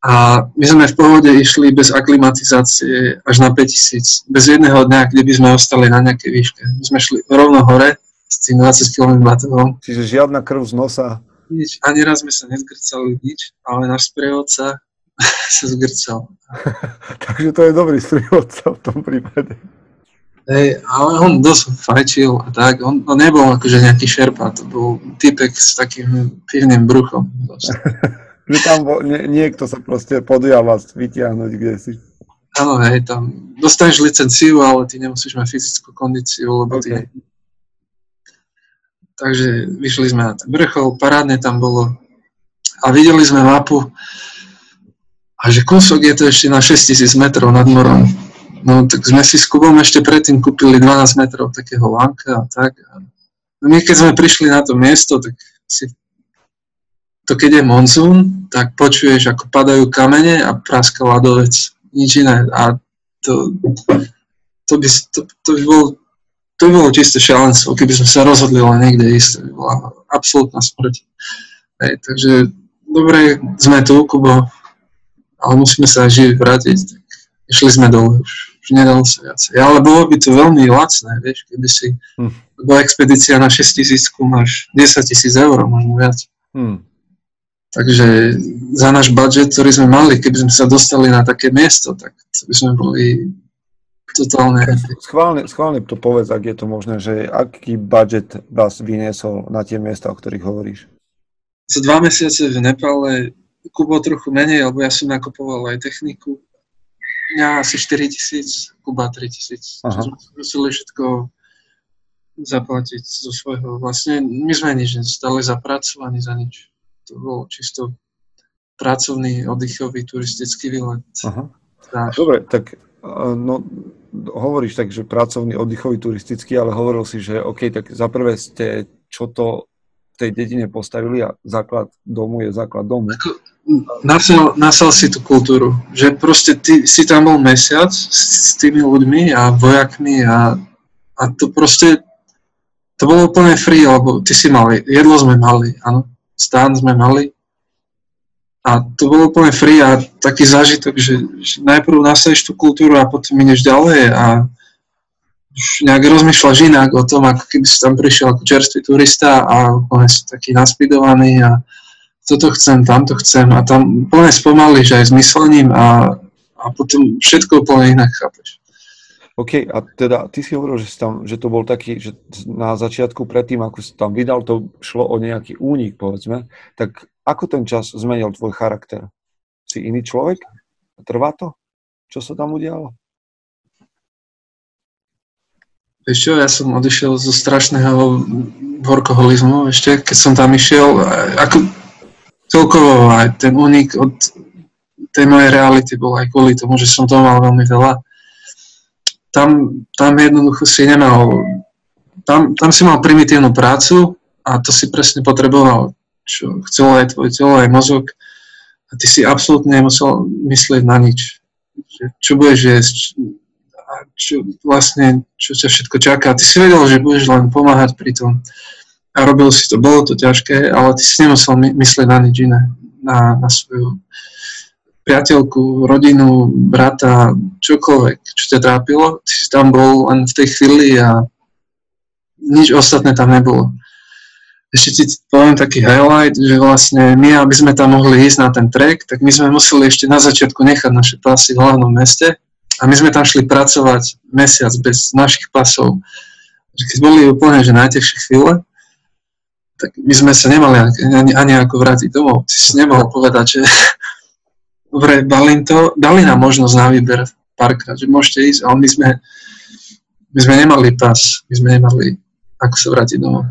a my sme v pohode išli bez aklimatizácie až na 5000, bez jedného dňa, kde by sme ostali na nejakej výške. My sme šli rovno hore s tým 20 km batohom.
Čiže žiadna krv z nosa?
Nič, ani raz sme sa nezgrcali nič, ale náš sprievodca (laughs) sa zgrcal. (laughs)
Takže to je dobrý sprievodca v tom prípade.
Hej, ale on dosť fajčil a tak. On, on nebol akože nejaký šerpa, to bol typek s takým pivným bruchom. (laughs)
že tam bol, nie, niekto sa proste podujal vás vytiahnuť kde si.
Áno, hej, tam dostaneš licenciu, ale ty nemusíš mať fyzickú kondíciu, lebo okay. ty... Takže vyšli sme na ten vrchol, parádne tam bolo a videli sme mapu a že kúsok je to ešte na 6000 metrov nad morom. No tak sme si s Kubom ešte predtým kúpili 12 metrov takého lanka a tak. No my keď sme prišli na to miesto, tak si to keď je monzún, tak počuješ, ako padajú kamene a praska ľadovec. Nič iné. A to, to, by, to, to by bol to by bolo čisté šialenstvo, keby sme sa rozhodli len niekde ísť, to by bola absolútna smrť. Hej, takže dobre, sme tu, Kubo, ale musíme sa aj živi vrátiť. Tak išli sme dole, už nedalo sa viacej. Ale bolo by to veľmi lacné, vieš, keby si hm. bola expedícia na 6 tisícku, máš 10 tisíc eur, možno viac. Hm. Takže za náš budget, ktorý sme mali, keby sme sa dostali na také miesto, tak by sme boli totálne.
Schválne, schválne to povedz, ak je to možné, že aký budget vás vyniesol na tie miesta, o ktorých hovoríš?
Za dva mesiace v Nepale Kubo trochu menej, lebo ja som nakupoval aj techniku. Ja asi 4 tisíc, Kuba 3 tisíc. Museli všetko zaplatiť zo svojho. Vlastne my sme nič nestali za prácu ani za nič. To bolo čisto pracovný, oddychový, turistický výlet. Aha.
Dobre, tak no, hovoríš tak, že pracovný, oddychový, turistický, ale hovoril si, že OK, tak za prvé ste, čo to v tej dedine postavili a základ domu je základ domu.
Nasal, nasal si tú kultúru, že proste ty si tam bol mesiac s, s tými ľuďmi a vojakmi a, a to proste, to bolo úplne free, lebo ty si mali, jedlo sme mali, áno, stán sme mali, a to bolo úplne free a taký zážitok, že, že najprv nasadíš tú kultúru a potom ideš ďalej a už nejak rozmýšľaš inak o tom, ako keby si tam prišiel ako čerstvý turista a úplne si taký naspidovaný a toto chcem, tamto chcem a tam úplne spomalíš aj s myslením a, a potom všetko úplne inak chápeš.
OK, a teda ty si hovoril, že, tam, že to bol taký, že na začiatku predtým, ako si tam vydal, to šlo o nejaký únik, povedzme, tak ako ten čas zmenil tvoj charakter? Si iný človek? Trvá to? Čo sa tam udialo?
Vieš čo, ja som odišiel zo strašného workoholizmu ešte, keď som tam išiel, ako celkovo aj ten únik od tej mojej reality bol aj kvôli tomu, že som toho mal veľmi veľa. Tam, tam jednoducho si nemal, tam, tam si mal primitívnu prácu a to si presne potreboval čo chcelo aj tvoje telo, aj mozog a ty si absolútne nemusel myslieť na nič. Čo budeš jesť, čo vlastne, čo ťa všetko čaká. Ty si vedel, že budeš len pomáhať pri tom a robil si to, bolo to ťažké, ale ty si nemusel my, myslieť na nič iné, na, na svoju priateľku, rodinu, brata, čokoľvek, čo ťa trápilo, ty si tam bol len v tej chvíli a nič ostatné tam nebolo. Ešte ti poviem taký highlight, že vlastne my, aby sme tam mohli ísť na ten trek, tak my sme museli ešte na začiatku nechať naše pasy v hlavnom meste a my sme tam šli pracovať mesiac bez našich pasov. Keď boli úplne že najtežšie chvíle, tak my sme sa nemali ani, ani ako vrátiť domov. Ty si nemohol povedať, že (laughs) dobre, balím to, dali nám možnosť na výber párkrát, že môžete ísť, ale my sme, my sme nemali pas, my sme nemali ako sa vrátiť domov.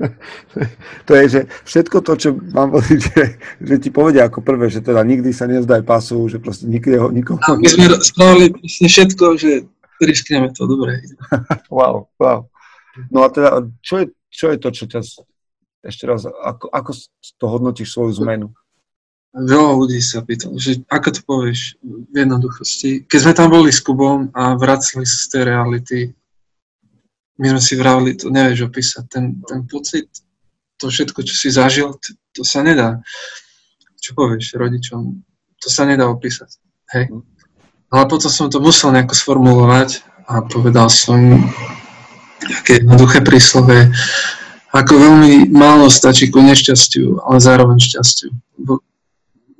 (laughs)
to je, že všetko to, čo mám pocit, že, že ti povedia ako prvé, že teda nikdy sa nevzdaj pasu, že proste nikdeho, nikoho...
A my sme spravili presne všetko, že riskneme to, dobre. (laughs)
wow, wow. No a teda, čo je, čo je to, čo ťa... Ešte raz, ako, ako to hodnotíš svoju zmenu?
Veľa ľudí sa pýtalo, že ako to povieš v jednoduchosti. Keď sme tam boli s Kubom a vracali sa z tej reality, my sme si vravili, to nevieš opísať, ten, ten pocit, to všetko, čo si zažil, to, to sa nedá. Čo povieš rodičom? To sa nedá opísať. Hej? Ale potom som to musel nejako sformulovať a povedal som také jednoduché príslove, ako veľmi málo stačí ku nešťastiu, ale zároveň šťastiu. Bo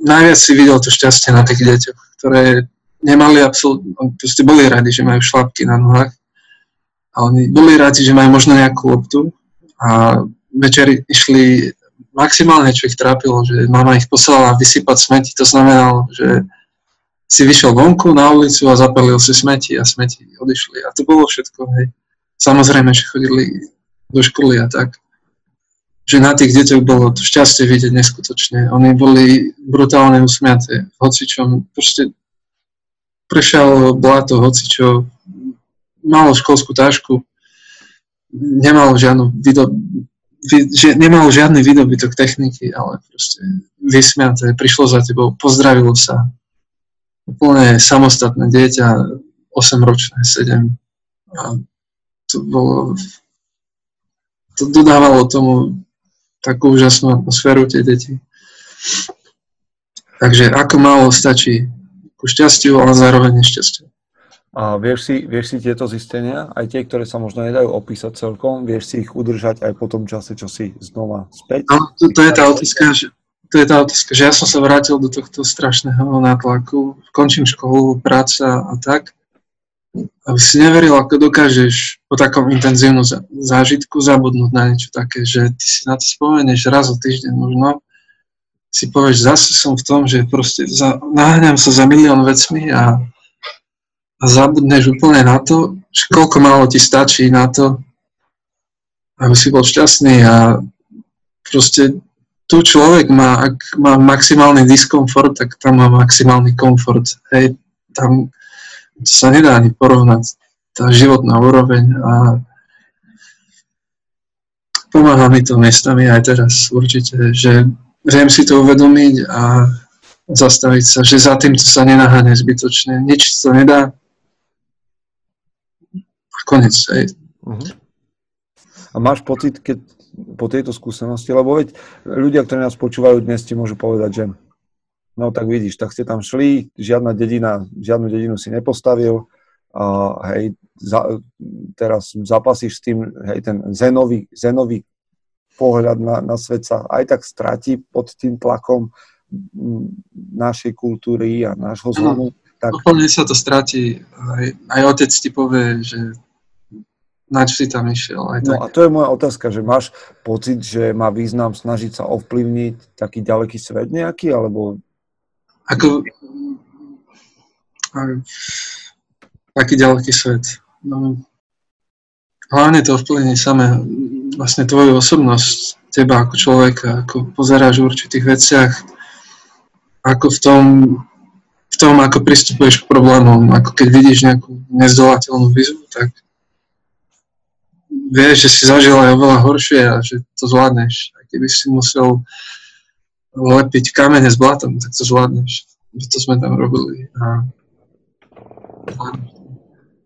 najviac si videl to šťastie na tých deťoch, ktoré nemali absolútne, proste boli radi, že majú šlapky na nohách, a oni boli rádi, že majú možno nejakú loptu a večer išli maximálne, čo ich trápilo, že mama ich poslala vysypať smeti, to znamenalo, že si vyšiel vonku na ulicu a zapalil si smeti a smeti odišli. A to bolo všetko, hej. Samozrejme, že chodili do školy a tak. Že na tých deťoch bolo to šťastie vidieť neskutočne. Oni boli brutálne usmiaté, hocičom, proste prešiel blato, hoci čo, mal školskú tášku, nemal žiadnu video, že nemal žiadny výdobytok techniky, ale proste vysmiaté, prišlo za tebou, pozdravilo sa. Úplne samostatné dieťa, 8-ročné, 7. A to bolo... To dodávalo tomu takú úžasnú atmosféru tie deti. Takže ako málo stačí ku šťastiu, ale zároveň nešťastiu.
A vieš si, vieš si tieto zistenia, aj tie, ktoré sa možno nedajú opísať celkom, vieš si ich udržať aj po tom čase, čo si znova späť?
No, to, to je tá otázka, že, to je tá otázka, že ja som sa vrátil do tohto strašného nátlaku, končím školu, práca a tak. A si neveril, ako dokážeš po takom intenzívnom zážitku zabudnúť na niečo také, že ty si na to spomenieš raz za týždeň možno, si povieš, zase som v tom, že proste za, naháňam sa za milión vecmi a a zabudneš úplne na to, že koľko málo ti stačí na to, aby si bol šťastný a proste tu človek má, ak má maximálny diskomfort, tak tam má maximálny komfort. Hej, tam sa nedá ani porovnať. Tá životná úroveň a pomáha mi to miestami aj teraz určite, že viem si to uvedomiť a zastaviť sa, že za tým to sa nenaháňa zbytočne. Nič sa nedá, konec. Hej. Uh-huh.
A máš pocit, keď po tejto skúsenosti, lebo veď ľudia, ktorí nás počúvajú dnes, ti môžu povedať, že no tak vidíš, tak ste tam šli, žiadna dedina, žiadnu dedinu si nepostavil, a hej, za, teraz zapasíš s tým, hej, ten zenový, zenový pohľad na, na svet sa aj tak stratí pod tým tlakom našej kultúry a nášho zlomu.
Tak... Úplne sa to stratí. Aj, aj otec ti povie, že na čo si tam išiel. Aj
no tak. a to je moja otázka, že máš pocit, že má význam snažiť sa ovplyvniť taký ďaleký svet nejaký, alebo...
Ako... Taký ďaleký svet. No, hlavne to ovplyvní samé vlastne tvoju osobnosť, teba ako človeka, ako pozeráš v určitých veciach, ako v tom, v tom, ako pristupuješ k problémom, ako keď vidíš nejakú nezdolateľnú výzvu, tak vieš, že si zažil aj oveľa horšie a že to zvládneš. A keby si musel lepiť kamene s blatom, tak to zvládneš. To sme tam robili. A...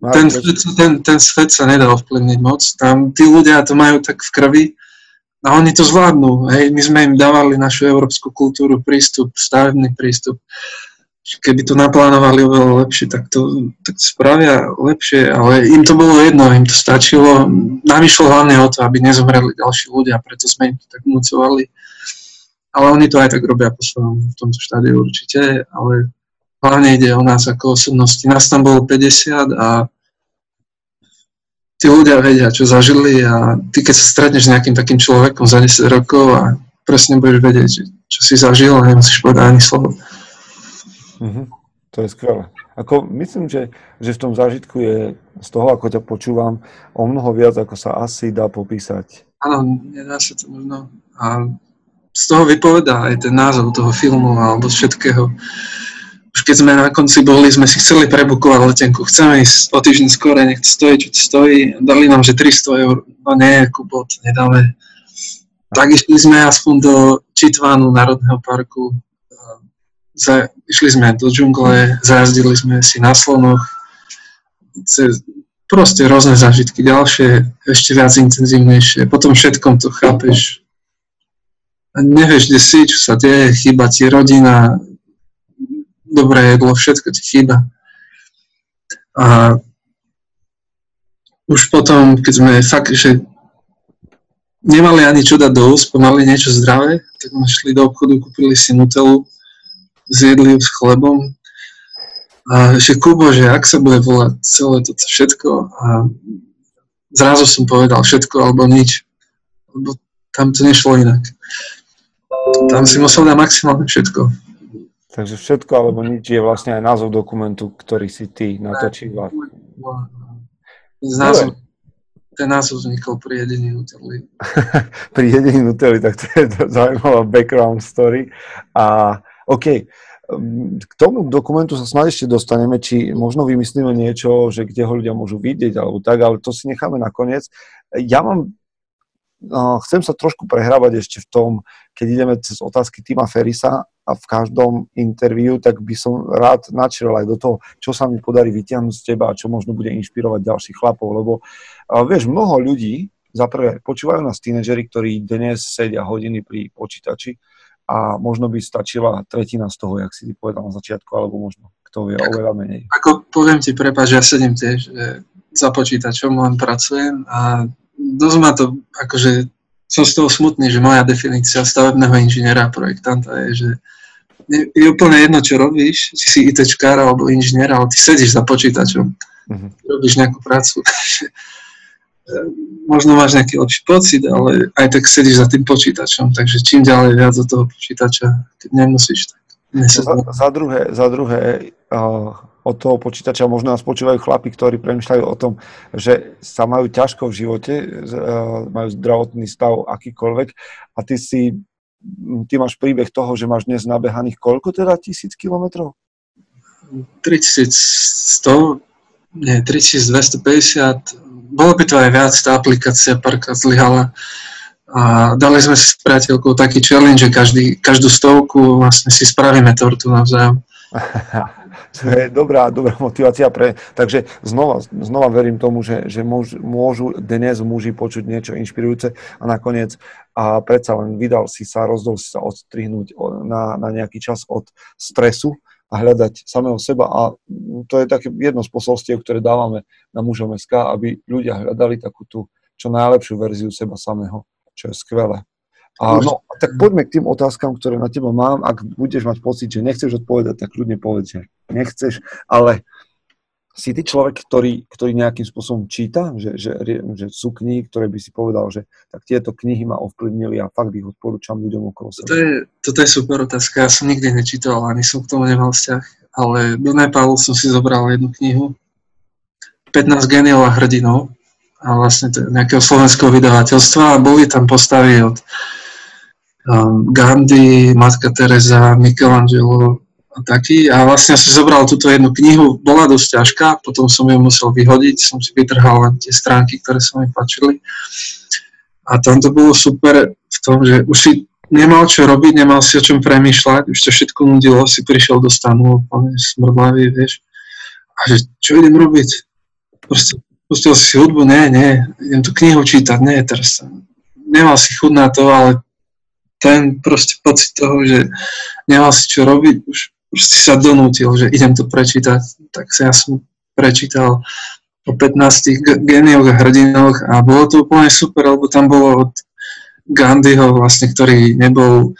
Ten, ten, ten svet sa nedá ovplyvniť moc. Tam tí ľudia to majú tak v krvi a oni to zvládnu. Hej, my sme im dávali našu európsku kultúru, prístup, stavebný prístup keby to naplánovali oveľa lepšie, tak to, tak spravia lepšie, ale im to bolo jedno, im to stačilo. Nám išlo hlavne o to, aby nezomreli ďalší ľudia, preto sme im to tak múcovali. Ale oni to aj tak robia po svojom v tomto štádiu určite, ale hlavne ide o nás ako osobnosti. Nás tam bolo 50 a tí ľudia vedia, čo zažili a ty keď sa stretneš s nejakým takým človekom za 10 rokov a presne budeš vedieť, čo si zažil a nemusíš povedať ani slovo.
Mm-hmm. To je skvelé. Ako, myslím, že, že v tom zážitku je z toho, ako ťa počúvam, o mnoho viac, ako sa asi dá popísať.
Áno, nedá sa to možno. A z toho vypovedá aj ten názov toho filmu alebo všetkého. Už keď sme na konci boli, sme si chceli prebukovať letenku. Chceme ísť o týždeň skôr, nech to stojí, čo to stojí. Dali nám, že 300 eur. No nie, Kubo, to nedáme. Tak išli sme aspoň do Čitvánu Národného parku za, išli sme do džungle, zajazdili sme si na slonoch, cez, proste rôzne zážitky ďalšie, ešte viac intenzívnejšie. Potom všetkom to chápeš. Nevieš, kde si, čo sa deje, chýba ti rodina, dobré jedlo, všetko ti chýba. A už potom, keď sme fakt, že nemali ani čo dať do úst, pomali niečo zdravé, tak sme šli do obchodu, kúpili si nutelu, zjedli s chlebom. A že Kubo, že ak sa bude volať celé toto všetko a zrazu som povedal všetko alebo nič, lebo tam to nešlo inak. Tam si musel dať maximálne všetko.
Takže všetko alebo nič je vlastne aj názov dokumentu, ktorý si ty natočil.
Názov, ten názov vznikol pri jedení Nutelli. (laughs)
pri jedení Nutelli, tak to je zaujímavá background story. A OK, k tomu dokumentu sa snad ešte dostaneme, či možno vymyslíme niečo, že kde ho ľudia môžu vidieť alebo tak, ale to si necháme nakoniec. Ja mám, chcem sa trošku prehrávať ešte v tom, keď ideme cez otázky Tima Ferisa a v každom interviu, tak by som rád načrel aj do toho, čo sa mi podarí vytiahnuť z teba a čo možno bude inšpirovať ďalších chlapov, lebo vieš, mnoho ľudí, za prvé, počúvajú nás tínežeri, ktorí dnes sedia hodiny pri počítači, a možno by stačila tretina z toho, jak si povedal na začiatku, alebo možno, kto vie, oveľa menej.
Ako poviem ti, prepáč, ja sedím tiež že za počítačom, len pracujem a dosť ma to, akože som z toho smutný, že moja definícia stavebného inžiniera a projektanta je, že je, je úplne jedno, čo robíš, či si ITčkár alebo inžinier, ale ty sedíš za počítačom, uh-huh. robíš nejakú prácu. (laughs) možno máš nejaký lepší pocit, ale aj tak sedíš za tým počítačom, takže čím ďalej viac do toho počítača, keď nemusíš tak.
Za, za druhé, za druhé uh, od toho počítača možno nás počúvajú chlapi, ktorí premyšľajú o tom, že sa majú ťažko v živote, uh, majú zdravotný stav akýkoľvek a ty si, ty máš príbeh toho, že máš dnes nabehaných koľko teda tisíc kilometrov?
3100, nie, 3250, bolo by to aj viac, tá aplikácia párkrát zlyhala. A dali sme si s priateľkou taký challenge, že každý, každú stovku vlastne si spravíme tortu navzájom. (laughs)
to je dobrá, dobrá motivácia pre... Takže znova, znova verím tomu, že, že môž, môžu dnes muži počuť niečo inšpirujúce a nakoniec a predsa len vydal si sa, rozdol si sa odstrihnúť na, na nejaký čas od stresu a hľadať samého seba. A to je také jedno z posolstiev, ktoré dávame na mužom SK, aby ľudia hľadali takú tú čo najlepšiu verziu seba samého, čo je skvelé. A no, tak poďme k tým otázkam, ktoré na teba mám. Ak budeš mať pocit, že nechceš odpovedať, tak ľudne povedz, že nechceš, ale si ty človek, ktorý, ktorý nejakým spôsobom číta, že, že, že sú knihy, ktoré by si povedal, že tak tieto knihy ma ovplyvnili a fakt ich odporúčam ľuďom okolo seba.
Toto je, toto je super otázka, ja som nikdy nečítal, ani som k tomu nemal vzťah, ale do Nepalu som si zobral jednu knihu 15 geniov a hrdinov a vlastne to nejakého slovenského vydavateľstva a boli tam postavy od um, Gandhi, Matka Teresa, Michelangelo, a taký a vlastne som zobral túto jednu knihu, bola dosť ťažká, potom som ju musel vyhodiť, som si vytrhal len tie stránky, ktoré sa mi páčili. A tam to bolo super v tom, že už si nemal čo robiť, nemal si o čom premýšľať, už to všetko nudilo, si prišiel do stanu úplne smrdlavý, vieš. A že čo idem robiť? Proste pustil si hudbu, nie, nie, idem tú knihu čítať, nie, teraz nemal si chud na to, ale ten proste pocit toho, že nemal si čo robiť, už proste sa donútil, že idem to prečítať, tak sa ja som prečítal o 15 genioch a hrdinoch a bolo to úplne super, lebo tam bolo od Gandhiho vlastne, ktorý nebol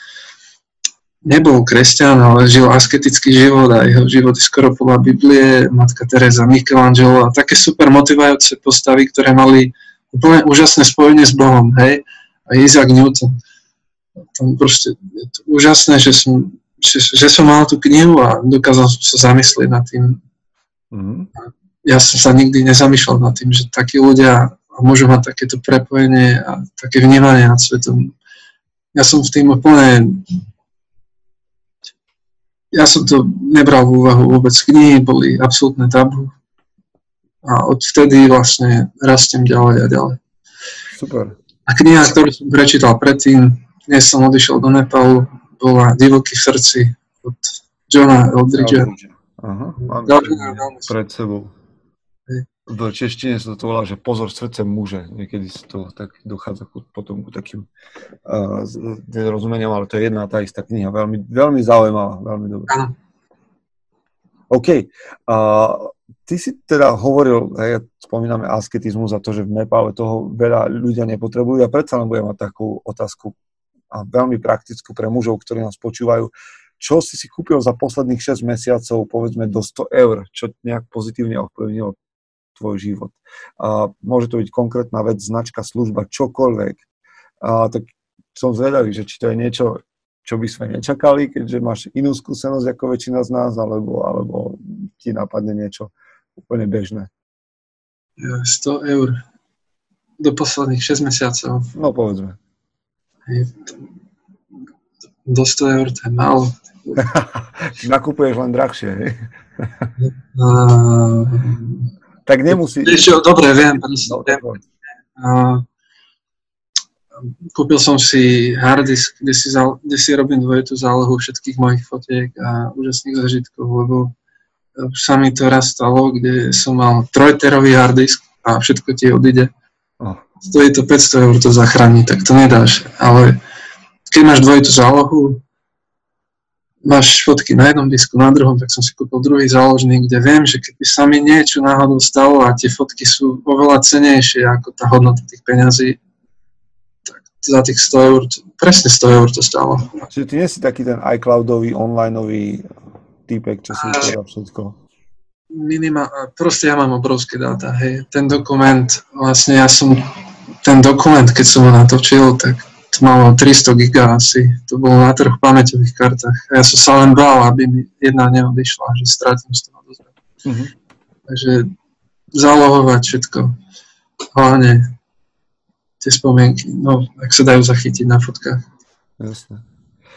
nebol kresťan, ale žil asketický život a jeho život je skoro podľa Biblie, matka Teresa, Michelangelo a také super motivujúce postavy, ktoré mali úplne úžasné spojenie s Bohom, hej, a Isaac Newton. Tam proste je to úžasné, že som že, že som mal tú knihu a dokázal som sa zamyslieť nad tým. Mm-hmm. Ja som sa nikdy nezamýšľal nad tým, že takí ľudia môžu mať takéto prepojenie a také vnímanie nad svetom. Ja som v tým úplne... Ja som to nebral v úvahu vôbec. Knihy boli absolútne tabu. A odvtedy vlastne rastiem ďalej a ďalej.
Super.
A kniha, ktorú som prečítal predtým, dnes som odišiel do Nepalu, bola Divoký v srdci od Johna Eldridgea.
Aha, mám pred sebou. V češtine sa to volá, že pozor srdce muže. Niekedy sa to tak dochádza potom ku takým uh, nerozumeniam, ale to je jedna tá istá kniha. Veľmi, veľmi zaujímavá, veľmi dobrá. Áno. OK. Uh, ty si teda hovoril, hej, spomíname asketizmus a to, že v Nepále toho veľa ľudia nepotrebujú. Ja predsa len budem mať takú otázku a veľmi praktickú pre mužov, ktorí nás počúvajú. Čo si si kúpil za posledných 6 mesiacov, povedzme do 100 eur, čo nejak pozitívne ovplyvnilo tvoj život. A môže to byť konkrétna vec, značka, služba, čokoľvek. A tak som zvedavý, že či to je niečo, čo by sme nečakali, keďže máš inú skúsenosť ako väčšina z nás, alebo, alebo ti napadne niečo úplne bežné.
100 eur do posledných 6 mesiacov.
No povedzme
do 100 eur to je málo. (laughs)
Nakupuješ len drahšie, hej? (laughs) Uh, tak nemusí...
Čo, dobre, viem, presne, no. Uh, kúpil som si hard disk, kde si, zal, kde si robím dvojitú zálohu všetkých mojich fotiek a úžasných zažitkov, lebo už sa mi to raz stalo, kde som mal trojterový hard disk a všetko ti odíde. Oh. Stojí to 500 eur to zachráni, tak to nedáš. Ale keď máš dvojitú zálohu, máš fotky na jednom disku, na druhom, tak som si kúpil druhý záložný, kde viem, že keby sa mi niečo náhodou stalo a tie fotky sú oveľa cenejšie ako tá hodnota tých peňazí, tak za tých 100 eur, presne 100 eur to stalo.
Čiže ty nie si taký ten iCloudový, onlineový typek, čo si teda všetko?
Minima, proste ja mám obrovské dáta, hej. Ten dokument, vlastne ja som, ten dokument, keď som ho natočil, tak to malo 300 giga asi, to bolo na troch pamäťových kartách. A ja som sa len bál, aby mi jedna neodišla, že stratím z toho dozor. Mm-hmm. Takže zálohovať všetko. Hlavne tie spomienky, no, ak sa dajú zachytiť na fotkách.
Jasne.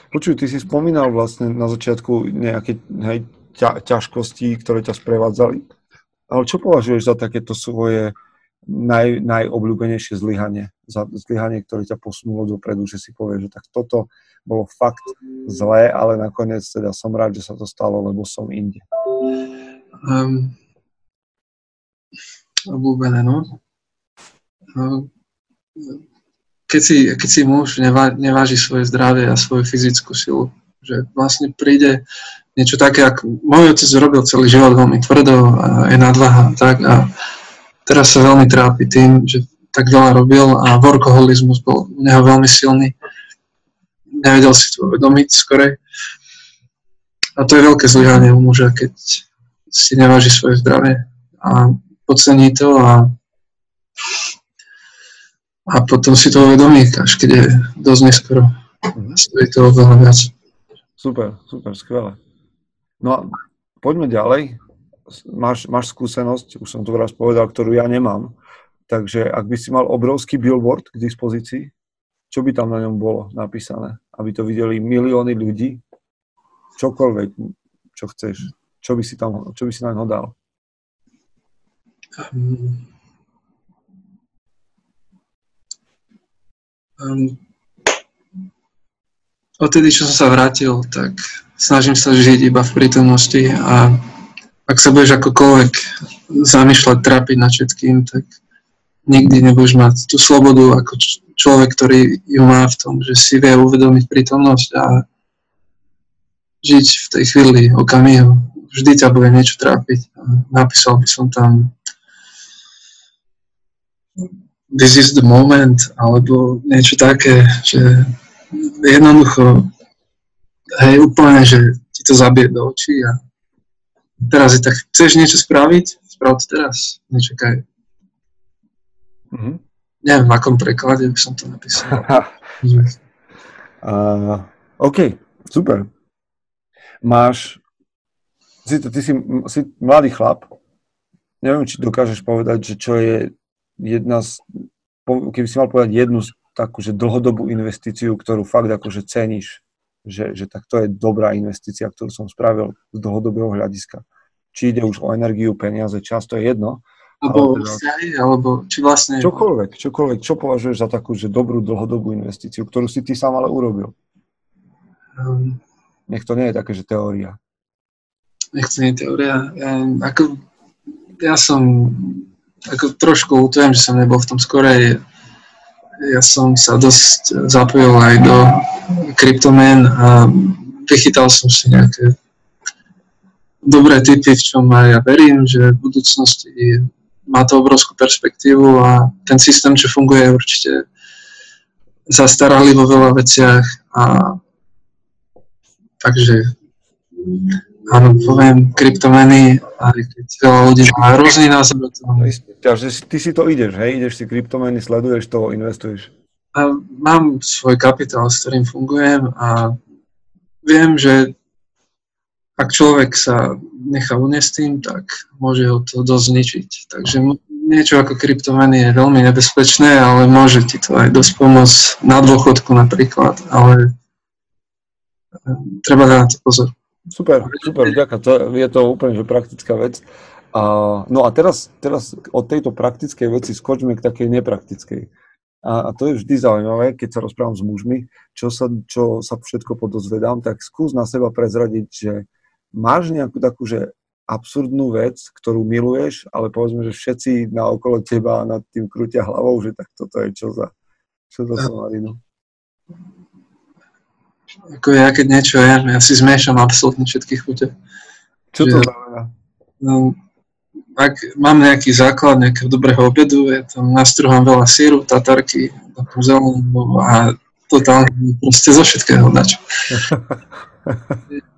Počuj, ty si spomínal vlastne na začiatku nejaké hej, ťa, ťažkosti, ktoré ťa sprevádzali. Ale čo považuješ za takéto svoje naj, najobľúbenejšie zlyhanie, zlyhanie, ktoré ťa posunulo dopredu, že si povieš, že tak toto bolo fakt zlé, ale nakoniec teda som rád, že sa to stalo, lebo som inde. Um,
obľúbené, no. no. Keď si, keď si muž nevá, neváži svoje zdravie a svoju fyzickú silu, že vlastne príde niečo také, ako môj otec robil celý život veľmi tvrdo a je nadváha tak a teraz sa veľmi trápi tým, že tak veľa robil a workoholizmus bol u neho veľmi silný. Nevedel si to uvedomiť skorej. A to je veľké zlyhanie u muža, keď si neváži svoje zdravie a podcení to a, a potom si to uvedomí, až keď je dosť neskoro. Mm-hmm. Stojí to veľa viac.
Super, super, skvelé. No a poďme ďalej máš, máš skúsenosť, už som to raz povedal, ktorú ja nemám. Takže ak by si mal obrovský billboard k dispozícii, čo by tam na ňom bolo napísané? Aby to videli milióny ľudí, čokoľvek, čo chceš. Čo by si tam, čo by si na ňo dal? Um,
um, odtedy, čo som sa vrátil, tak snažím sa žiť iba v prítomnosti a ak sa budeš akokoľvek zamýšľať, trápiť nad všetkým, tak nikdy nebudeš mať tú slobodu ako človek, ktorý ju má v tom, že si vie uvedomiť prítomnosť a žiť v tej chvíli okamihu. Vždy ťa bude niečo trápiť. Napísal by som tam this is the moment, alebo niečo také, že jednoducho, hej, úplne, že ti to zabije do očí a teraz je tak, chceš niečo spraviť? Sprav to teraz, nečakaj. Mm-hmm. Neviem, v akom preklade by som to napísal.
uh, (laughs) OK, super. Máš, si, ty si, si mladý chlap, neviem, či dokážeš povedať, že čo je jedna z, keby si mal povedať jednu z takú, že dlhodobú investíciu, ktorú fakt akože ceníš, že, že tak to je dobrá investícia, ktorú som spravil z dlhodobého hľadiska. Či ide už o energiu, peniaze, čas, to je jedno.
Alebo teda, vzťahy, alebo či vlastne...
Čokoľvek, čokoľvek, čo považuješ za takú, že dobrú dlhodobú investíciu, ktorú si ty sám ale urobil? Um, Nech to nie je také, že teória.
Nech to nie je teória. Ja, ako, ja som ako trošku lutujem, že som nebol v tom skorej. Ja som sa dosť zapojil aj do kryptomien a vychytal som si nejaké dobré typy, v čom aj ja verím, že v budúcnosti má to obrovskú perspektívu a ten systém, čo funguje, je určite zastaralý vo veľa veciach a takže áno, poviem kryptomeny, aj keď veľa ľudí má rôzny názor.
Takže ty si to ideš, hej? Ideš si kryptomeny, sleduješ to, investuješ?
A mám svoj kapitál, s ktorým fungujem a viem, že ak človek sa nechá uniesť tým, tak môže ho to dosť zničiť. Takže niečo ako kryptomeny je veľmi nebezpečné, ale môže ti to aj dosť pomôcť na dôchodku napríklad, ale treba dať na to pozor.
Super, super, ďakujem. Je to úplne že praktická vec. A, no a teraz, teraz od tejto praktickej veci skočme k takej nepraktickej. A, a to je vždy zaujímavé, keď sa rozprávam s mužmi, čo sa, čo sa všetko podozvedám, tak skús na seba prezradiť, že máš nejakú takú, že absurdnú vec, ktorú miluješ, ale povedzme, že všetci na okolo teba nad tým krútia hlavou, že tak toto je čo za, čo za somarinu.
Ako ja, keď niečo jem, ja si zmiešam absolútne všetky chute.
Čo to znamená?
No, ak mám nejaký základ nejakého dobrého obedu, ja tam nastruhám veľa síru, tatarky, takú zelenú a totálne proste zo všetkého dačo. (laughs)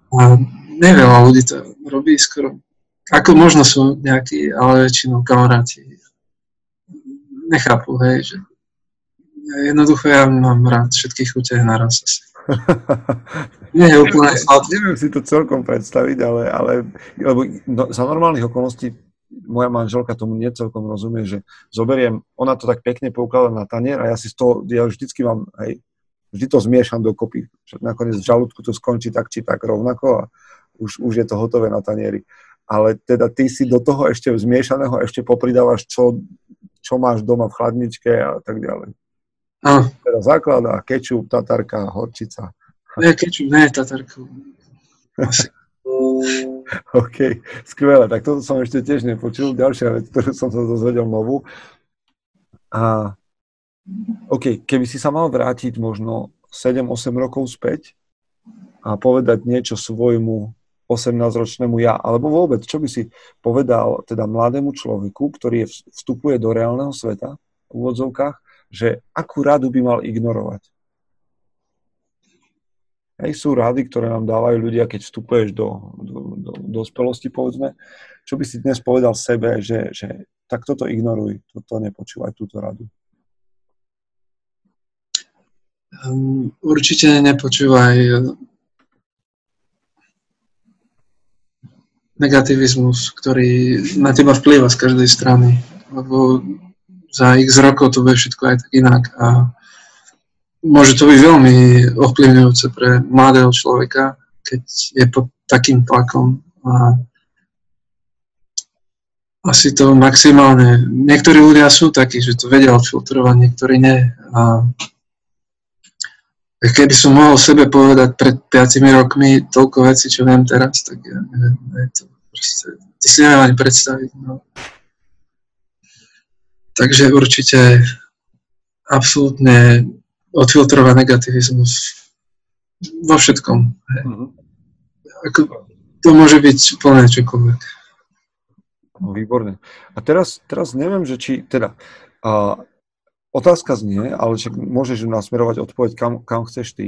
A neveľa ľudí to robí skoro. Ako možno sú nejakí, ale väčšinou kamaráti nechápu, hej, že jednoducho ja mám rád všetkých chute naraz asi. (laughs) Nie je úplne
Neviem si to celkom predstaviť, ale, ale lebo no, za normálnych okolností moja manželka tomu nie celkom rozumie, že zoberiem, ona to tak pekne poukladá na tanier a ja si z toho, ja vždycky mám, hej, vždy to zmiešam dokopy. Nakoniec v žalúdku to skončí tak či tak rovnako a už, už je to hotové na tanieri. Ale teda ty si do toho ešte zmiešaného ešte popridávaš, čo, čo máš doma v chladničke a tak ďalej.
A.
Teda základ a kečup, tatarka, horčica.
Nie, kečup, nie, tatarka. (laughs) (laughs)
OK, skvelé. Tak toto som ešte tiež nepočul. Ďalšia vec, ktorú som sa dozvedel novú. A OK, keby si sa mal vrátiť možno 7-8 rokov späť a povedať niečo svojmu 18-ročnému ja, alebo vôbec, čo by si povedal teda mladému človeku, ktorý je, vstupuje do reálneho sveta v úvodzovkách, že akú radu by mal ignorovať? Hej, sú rady, ktoré nám dávajú ľudia, keď vstupuješ do, do, do dospelosti, povedzme. Čo by si dnes povedal sebe, že, že tak toto ignoruj, toto nepočúvaj, túto radu?
Um, určite nepočúvaj negativizmus, ktorý na teba vplýva z každej strany. Lebo za x rokov to bude všetko aj tak inak a môže to byť veľmi ovplyvňujúce pre mladého človeka, keď je pod takým tlakom a asi to maximálne. Niektorí ľudia sú takí, že to vedia odfiltrovať, niektorí nie. A keby som mohol sebe povedať pred 5 rokmi toľko vecí, čo viem teraz, tak ja neviem, je to proste, to si neviem ani predstaviť. No. Takže určite absolútne odfiltrovať negativizmus vo všetkom. Mm-hmm. Ako, to môže byť úplne čokoľvek.
No, výborne. A teraz, teraz neviem, že či, teda, uh, Otázka znie, ale však môžeš nasmerovať odpoveď, kam, kam chceš ty,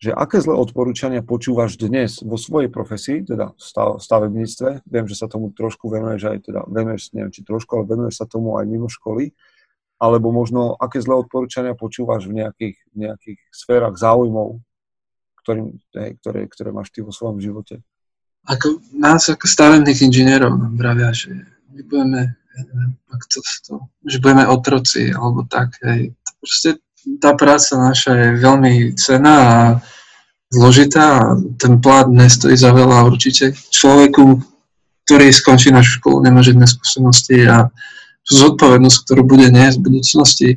že aké zlé odporúčania počúvaš dnes vo svojej profesii, teda v stavebníctve, viem, že sa tomu trošku venuješ aj, teda venuješ, neviem či trošku, ale venuješ sa tomu aj mimo školy, alebo možno aké zlé odporúčania počúvaš v nejakých, nejakých sférach záujmov, ktorým, ktoré, ktoré máš ty vo svojom živote?
Ako nás ako stavebných inžinierov nám vravia, že my budeme ja neviem, to, to, že budeme otroci, alebo tak. Hej. Proste tá práca naša je veľmi cená a zložitá a ten plát nestojí za veľa určite. Človeku, ktorý skončí našu školu, nemá žiadne skúsenosti a tú zodpovednosť, ktorú bude niesť v budúcnosti.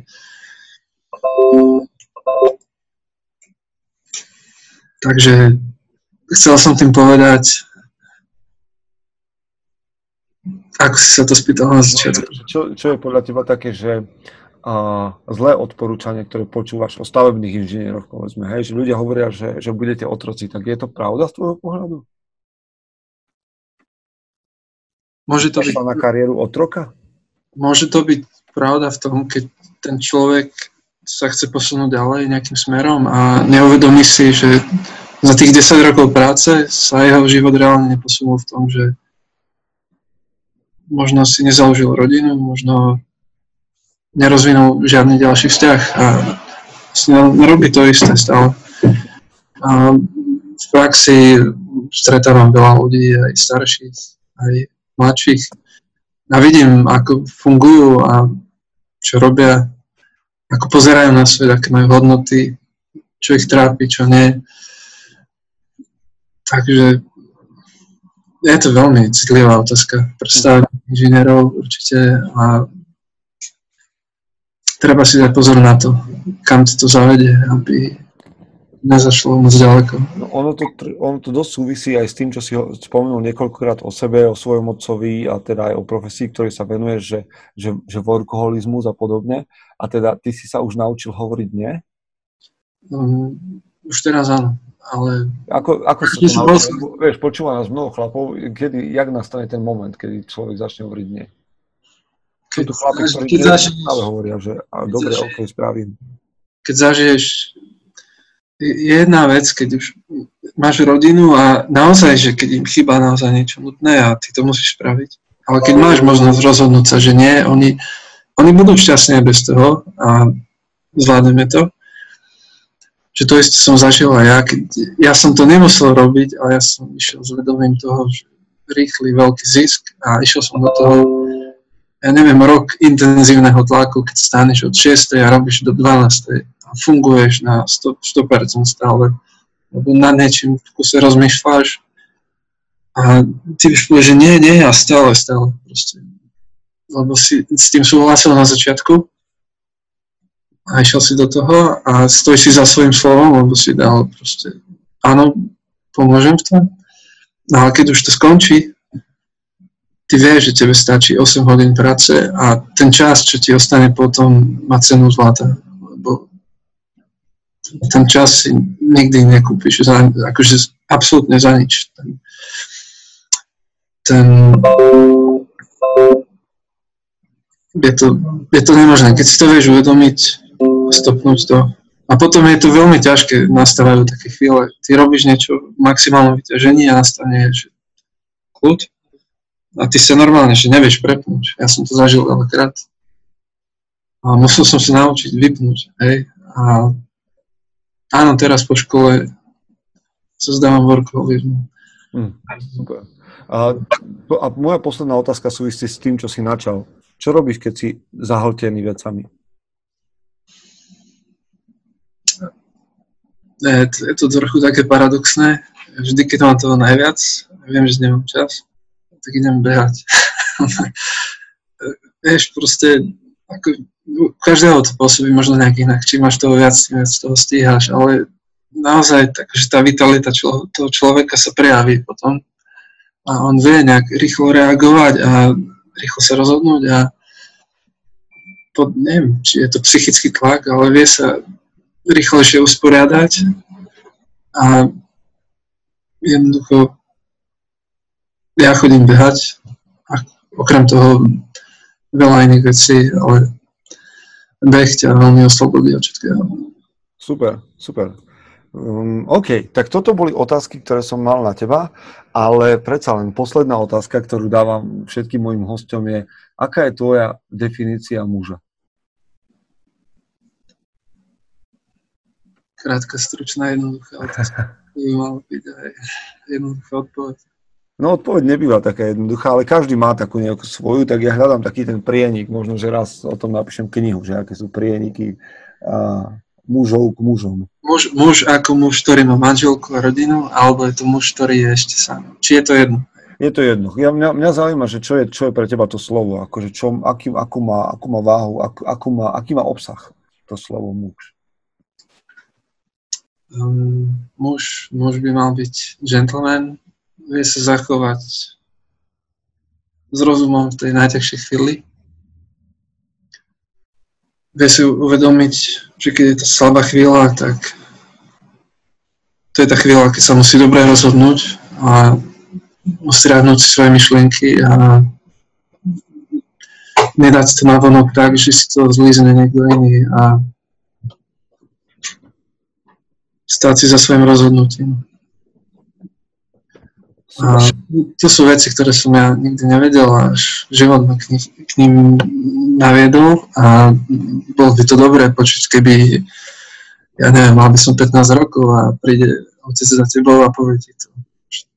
Takže chcel som tým povedať, Ako si sa to spýtal na začiatku?
Čo, čo je podľa teba také, že uh, zlé odporúčanie, ktoré počúvaš o stavebných inžinieroch, povedzme, hej, že ľudia hovoria, že, že budete otroci, tak je to pravda z tvojho pohľadu?
Môže to byť...
na kariéru otroka?
Môže to byť pravda v tom, keď ten človek sa chce posunúť ďalej nejakým smerom a neuvedomí si, že za tých 10 rokov práce sa jeho život reálne neposunul v tom, že možno si nezaložil rodinu, možno nerozvinul žiadny ďalší vzťah a vlastne robí to isté stále. A v praxi stretávam veľa ľudí, aj starších, aj mladších a vidím, ako fungujú a čo robia, ako pozerajú na svet, aké majú hodnoty, čo ich trápi, čo nie. takže je to veľmi citlivá otázka pre inžinierov určite a treba si dať pozor na to, kam to zavede, aby nezašlo moc ďaleko.
No, ono, to, ono to dosť súvisí aj s tým, čo si ho spomenul niekoľkokrát o sebe, o svojom otcovi a teda aj o profesii, ktorej sa venuje, že, že, že workoholizmus a podobne. A teda ty si sa už naučil hovoriť nie?
Um, už teraz áno, ale...
Ako, ako sa to naučil? Vieš, počúva nás mnoho chlapov, kedy, jak nastane ten moment, kedy človek začne hovoriť nie? Sú tu chlapi, ktorí keď zažiješ, hovoria, že dobre, ok, spravím.
Keď zažiješ jedna vec, keď už máš rodinu a naozaj, že keď im chýba naozaj niečo nutné a ty to musíš spraviť. Ale keď máš možnosť rozhodnúť sa, že nie, oni, oni budú šťastní bez toho a zvládneme to. Že to isté som zažil aj ja. Keď, ja som to nemusel robiť, ale ja som išiel s vedomím toho, že rýchly veľký zisk a išiel som do toho ja neviem, rok intenzívneho tlaku, keď staneš od 6. a robíš do 12. funguješ na 100%, 100% stále, lebo na niečím kuse rozmýšľaš a ty už povieš, že nie, nie a stále, stále proste. Lebo si s tým súhlasil na začiatku a išiel si do toho a stojíš si za svojim slovom, lebo si dal proste, áno, pomôžem v tom. No ale keď už to skončí, ty vieš, že tebe stačí 8 hodín práce a ten čas, čo ti ostane potom, má cenu zlata. Ten čas si nikdy nekúpiš za, akože absolútne za nič. Ten, ten je to, je to nemožné. Keď si to vieš uvedomiť, stopnúť to. A potom je to veľmi ťažké, nastávajú také chvíle. Ty robíš niečo v maximálnom vyťažení a nastane že kľud a ty sa normálne, že nevieš prepnúť. Ja som to zažil veľakrát. A musel som sa naučiť vypnúť. Hej. A áno, teraz po škole sa zdávam workoholizmu. Hmm,
super. A, a moja posledná otázka súvisí s tým, čo si načal. Čo robíš, keď si zahltený vecami?
Je, je to trochu také paradoxné. Vždy, keď mám toho najviac, viem, že nemám čas, tak idem behať. (laughs) Vieš, proste, ako, každého to pôsobí možno nejak inak. Čím máš toho viac, viac toho stíhaš, ale naozaj tak, že tá vitalita člo, toho človeka sa prejaví potom a on vie nejak rýchlo reagovať a rýchlo sa rozhodnúť a pod, neviem, či je to psychický tlak, ale vie sa rýchlejšie usporiadať a jednoducho ja chodím behať a okrem toho veľa iných vecí, ale beh ťa veľmi oslobodí od všetkého.
Super, super. Um, OK, tak toto boli otázky, ktoré som mal na teba, ale predsa len posledná otázka, ktorú dávam všetkým mojim hostom je, aká je tvoja definícia muža?
Krátka, stručná, jednoduchá otázka. (laughs) By mal byť aj jednoduchá odpoveď.
No odpoveď nebýva taká jednoduchá, ale každý má takú nejakú svoju, tak ja hľadám taký ten prienik, možno, že raz o tom napíšem knihu, že aké sú prieniky a mužov k mužom.
Muž, muž ako muž, ktorý má manželku a rodinu, alebo je to muž, ktorý je ešte sám. Či je to jedno?
Je to jedno. Ja, mňa, mňa zaujíma, že čo je, čo je pre teba to slovo, akože čo, aký, akú, má, akú má váhu, akú, akú má, aký má obsah to slovo muž.
Um, muž, muž by mal byť gentleman, vie sa zachovať s rozumom v tej najťažšej chvíli. Vie si uvedomiť, že keď je to slabá chvíľa, tak to je tá chvíľa, keď sa musí dobre rozhodnúť a musí rádnuť si svoje myšlienky a nedať to na vonok tak, že si to zlízne niekto iný a stáť si za svojim rozhodnutím. A to sú veci, ktoré som ja nikdy nevedel a až život ma k, k ním naviedol a bolo by to dobré počuť, keby, ja neviem, mal by som 15 rokov a príde otec za tebou a povie ti to.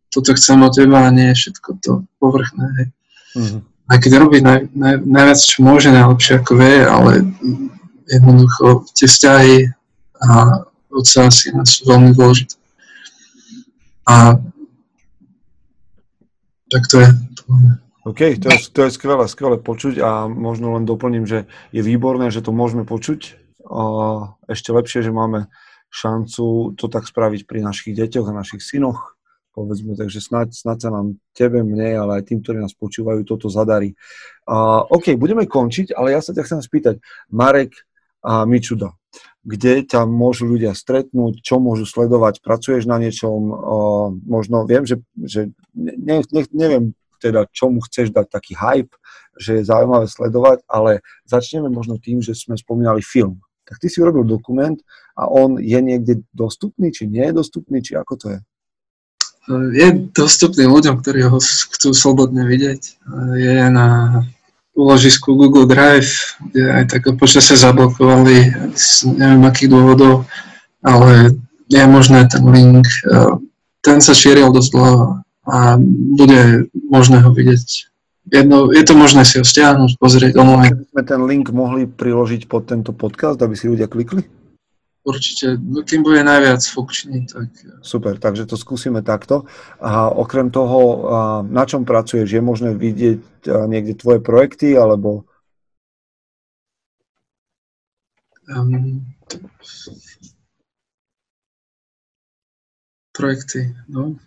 Toto chcem od teba a nie je všetko to povrchné. Hej. Mm-hmm. Aj keď robí naj, naj, najviac, čo môže, najlepšie ako vie, ale jednoducho tie vzťahy a otca a syna sú veľmi dôležité. A Tak to je.
OK, to je, to je skvelé, skvelé počuť a možno len doplním, že je výborné, že to môžeme počuť. Ešte lepšie, že máme šancu to tak spraviť pri našich deťoch a našich synoch, povedzme, takže snáď, snáď sa nám tebe, mne, ale aj tým, ktorí nás počúvajú, toto zadarí. Uh, OK, budeme končiť, ale ja sa ťa chcem spýtať, Marek a Mičuda, kde ťa môžu ľudia stretnúť, čo môžu sledovať, pracuješ na niečom, možno viem, že, že ne, ne, neviem teda, čomu chceš dať taký hype, že je zaujímavé sledovať, ale začneme možno tým, že sme spomínali film. Tak ty si urobil dokument a on je niekde dostupný, či nie je dostupný, či ako to je?
Je dostupný ľuďom, ktorí ho chcú slobodne vidieť. Je na úložisku Google Drive, kde aj tak počasie zablokovali z neviem akých dôvodov, ale je možné ten link, e, ten sa šíril dosť dlho a bude možné ho vidieť. Jedno, je to možné si ho stiahnuť, pozrieť online.
Keby sme ten link mohli priložiť pod tento podcast, aby si ľudia klikli?
Určite, no, kým bude najviac funkčný. Tak...
Super, takže to skúsime takto. A okrem toho, na čom pracuješ? Je možné vidieť niekde tvoje projekty, alebo... Um,
projekty, no.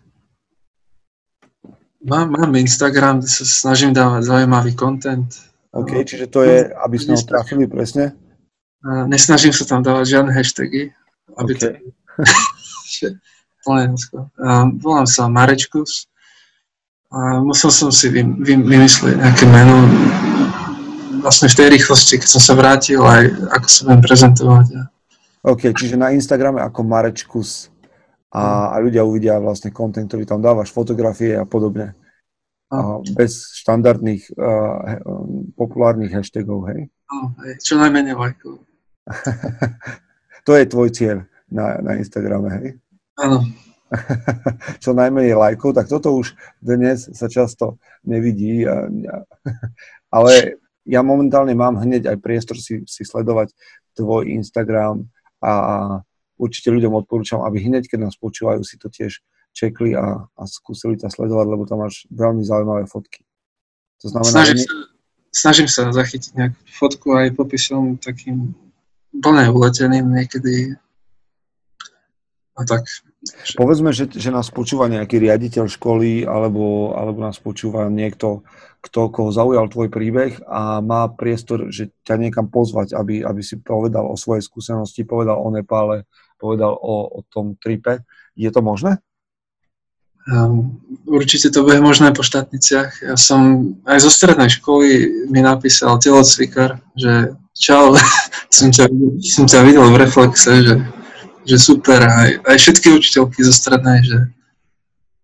Mám, mám Instagram, kde sa snažím dávať zaujímavý content.
OK, čiže to je, aby sme ho trafili presne?
Nesnažím sa tam dávať žiadne hashtagy, aby okay. to... (laughs) volám sa Marečkus a musel som si vy, vy, vymyslieť nejaké meno vlastne v tej rýchlosti, keď som sa vrátil aj ako sa budem prezentovať.
OK, čiže na Instagrame ako Marečkus a, a ľudia uvidia vlastne kontent, ktorý tam dávaš, fotografie a podobne. A bez štandardných uh, populárnych hashtagov, hej?
Hej, čo najmenej lajkov.
To je tvoj cieľ na, na Instagrame, hej?
Áno. (laughs)
Čo najmenej lajkov, tak toto už dnes sa často nevidí. Ale ja momentálne mám hneď aj priestor si, si sledovať tvoj Instagram a určite ľuďom odporúčam, aby hneď, keď nás počúvajú, si to tiež čekli a, a skúsili ťa sledovať, lebo tam máš veľmi zaujímavé fotky.
To znamená, snažím, sa, snažím sa zachytiť nejakú fotku aj popisom takým plne uleteným niekedy. A tak.
Povedzme, že, že nás počúva nejaký riaditeľ školy alebo, alebo nás počúva niekto, kto, koho zaujal tvoj príbeh a má priestor, že ťa niekam pozvať, aby, aby si povedal o svojej skúsenosti, povedal o Nepále, povedal o, o tom tripe. Je to možné?
Um, určite to bude možné po štátniciach. Ja som aj zo strednej školy mi napísal telocvikar, že čau, (laughs) som ťa, som ťa videl v reflexe, že, že super, aj, aj všetky učiteľky zo strednej, že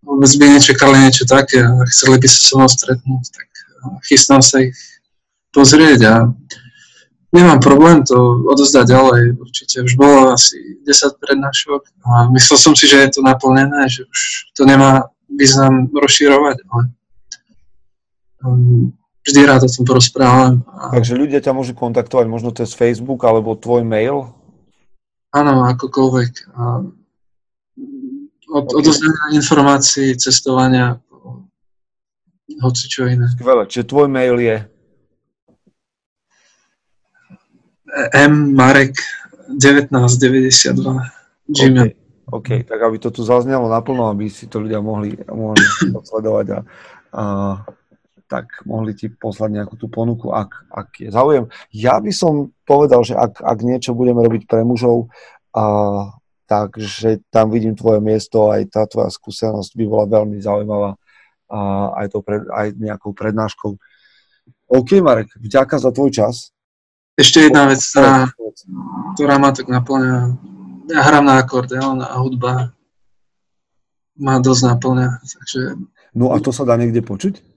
vôbec by nečakali niečo také a chceli by sa so mnou stretnúť, tak chystám sa ich pozrieť a nemám problém to odozdať ďalej. Určite už bolo asi 10 prednášok a myslel som si, že je to naplnené, že už to nemá význam rozširovať, ale um, vždy rád o tom porozprávam.
Takže ľudia ťa môžu kontaktovať možno cez Facebook alebo tvoj mail?
Áno, akokoľvek. Od, okay. odozdania informácií, cestovania, hoci čo iné.
Skvelé. Čiže tvoj mail je?
M. Marek 1992 Gmail.
OK, tak aby to tu zaznelo naplno, aby si to ľudia mohli, mohli sledovať a, a tak mohli ti poslať nejakú tú ponuku, ak, ak je záujem. Ja by som povedal, že ak, ak niečo budeme robiť pre mužov, a, takže tam vidím tvoje miesto, aj tá tvoja skúsenosť by bola veľmi zaujímavá a aj, to pred, aj nejakou prednáškou. OK, Marek, vďaka za tvoj čas.
Ešte jedna vec, ktorá, ktorá ma tak naplňa. Ja hrám na akordeón a hudba ma dosť naplňa. Takže...
No a to sa dá niekde počuť?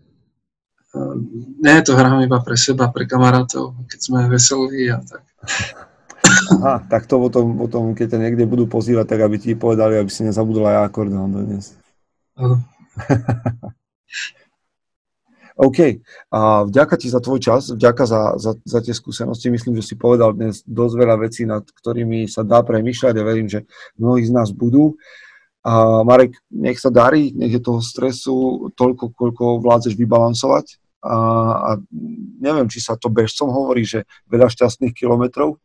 Nie, to hrám iba pre seba, pre kamarátov, keď sme veselí a tak.
Aha, tak to potom, potom, keď ťa niekde budú pozývať, tak aby ti povedali, aby si nezabudol aj akordeón dnes.
Áno. (laughs)
OK. A vďaka ti za tvoj čas, vďaka za, za, za tie skúsenosti. Myslím, že si povedal dnes dosť veľa vecí, nad ktorými sa dá premýšľať a verím, že mnohí z nás budú. A Marek, nech sa darí, nech je toho stresu toľko, koľko vládzeš vybalansovať. A, a neviem, či sa to bežcom hovorí, že veľa šťastných kilometrov,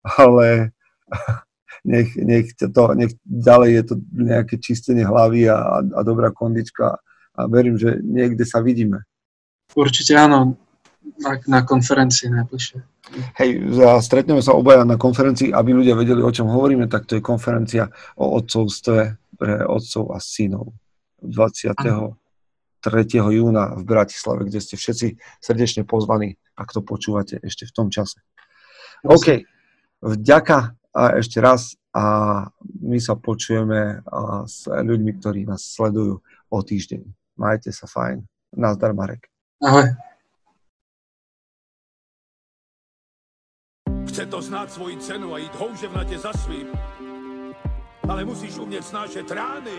ale (laughs) nech, nech, to, nech ďalej je to nejaké čistenie hlavy a, a dobrá kondička a verím, že niekde sa vidíme.
Určite áno, na, na konferencii najbližšie.
Hej, stretneme sa obaja na konferencii, aby ľudia vedeli, o čom hovoríme, tak to je konferencia o otcovstve pre otcov a synov 23. júna v Bratislave, kde ste všetci srdečne pozvaní, ak to počúvate ešte v tom čase. OK, vďaka a ešte raz a my sa počujeme s ľuďmi, ktorí nás sledujú o týždeň. Majte sa fajn. Nazdar Marek.
Ahoj.
Chce to znát svoji cenu a jít houževnatě za svým. Ale musíš umět snášet rány.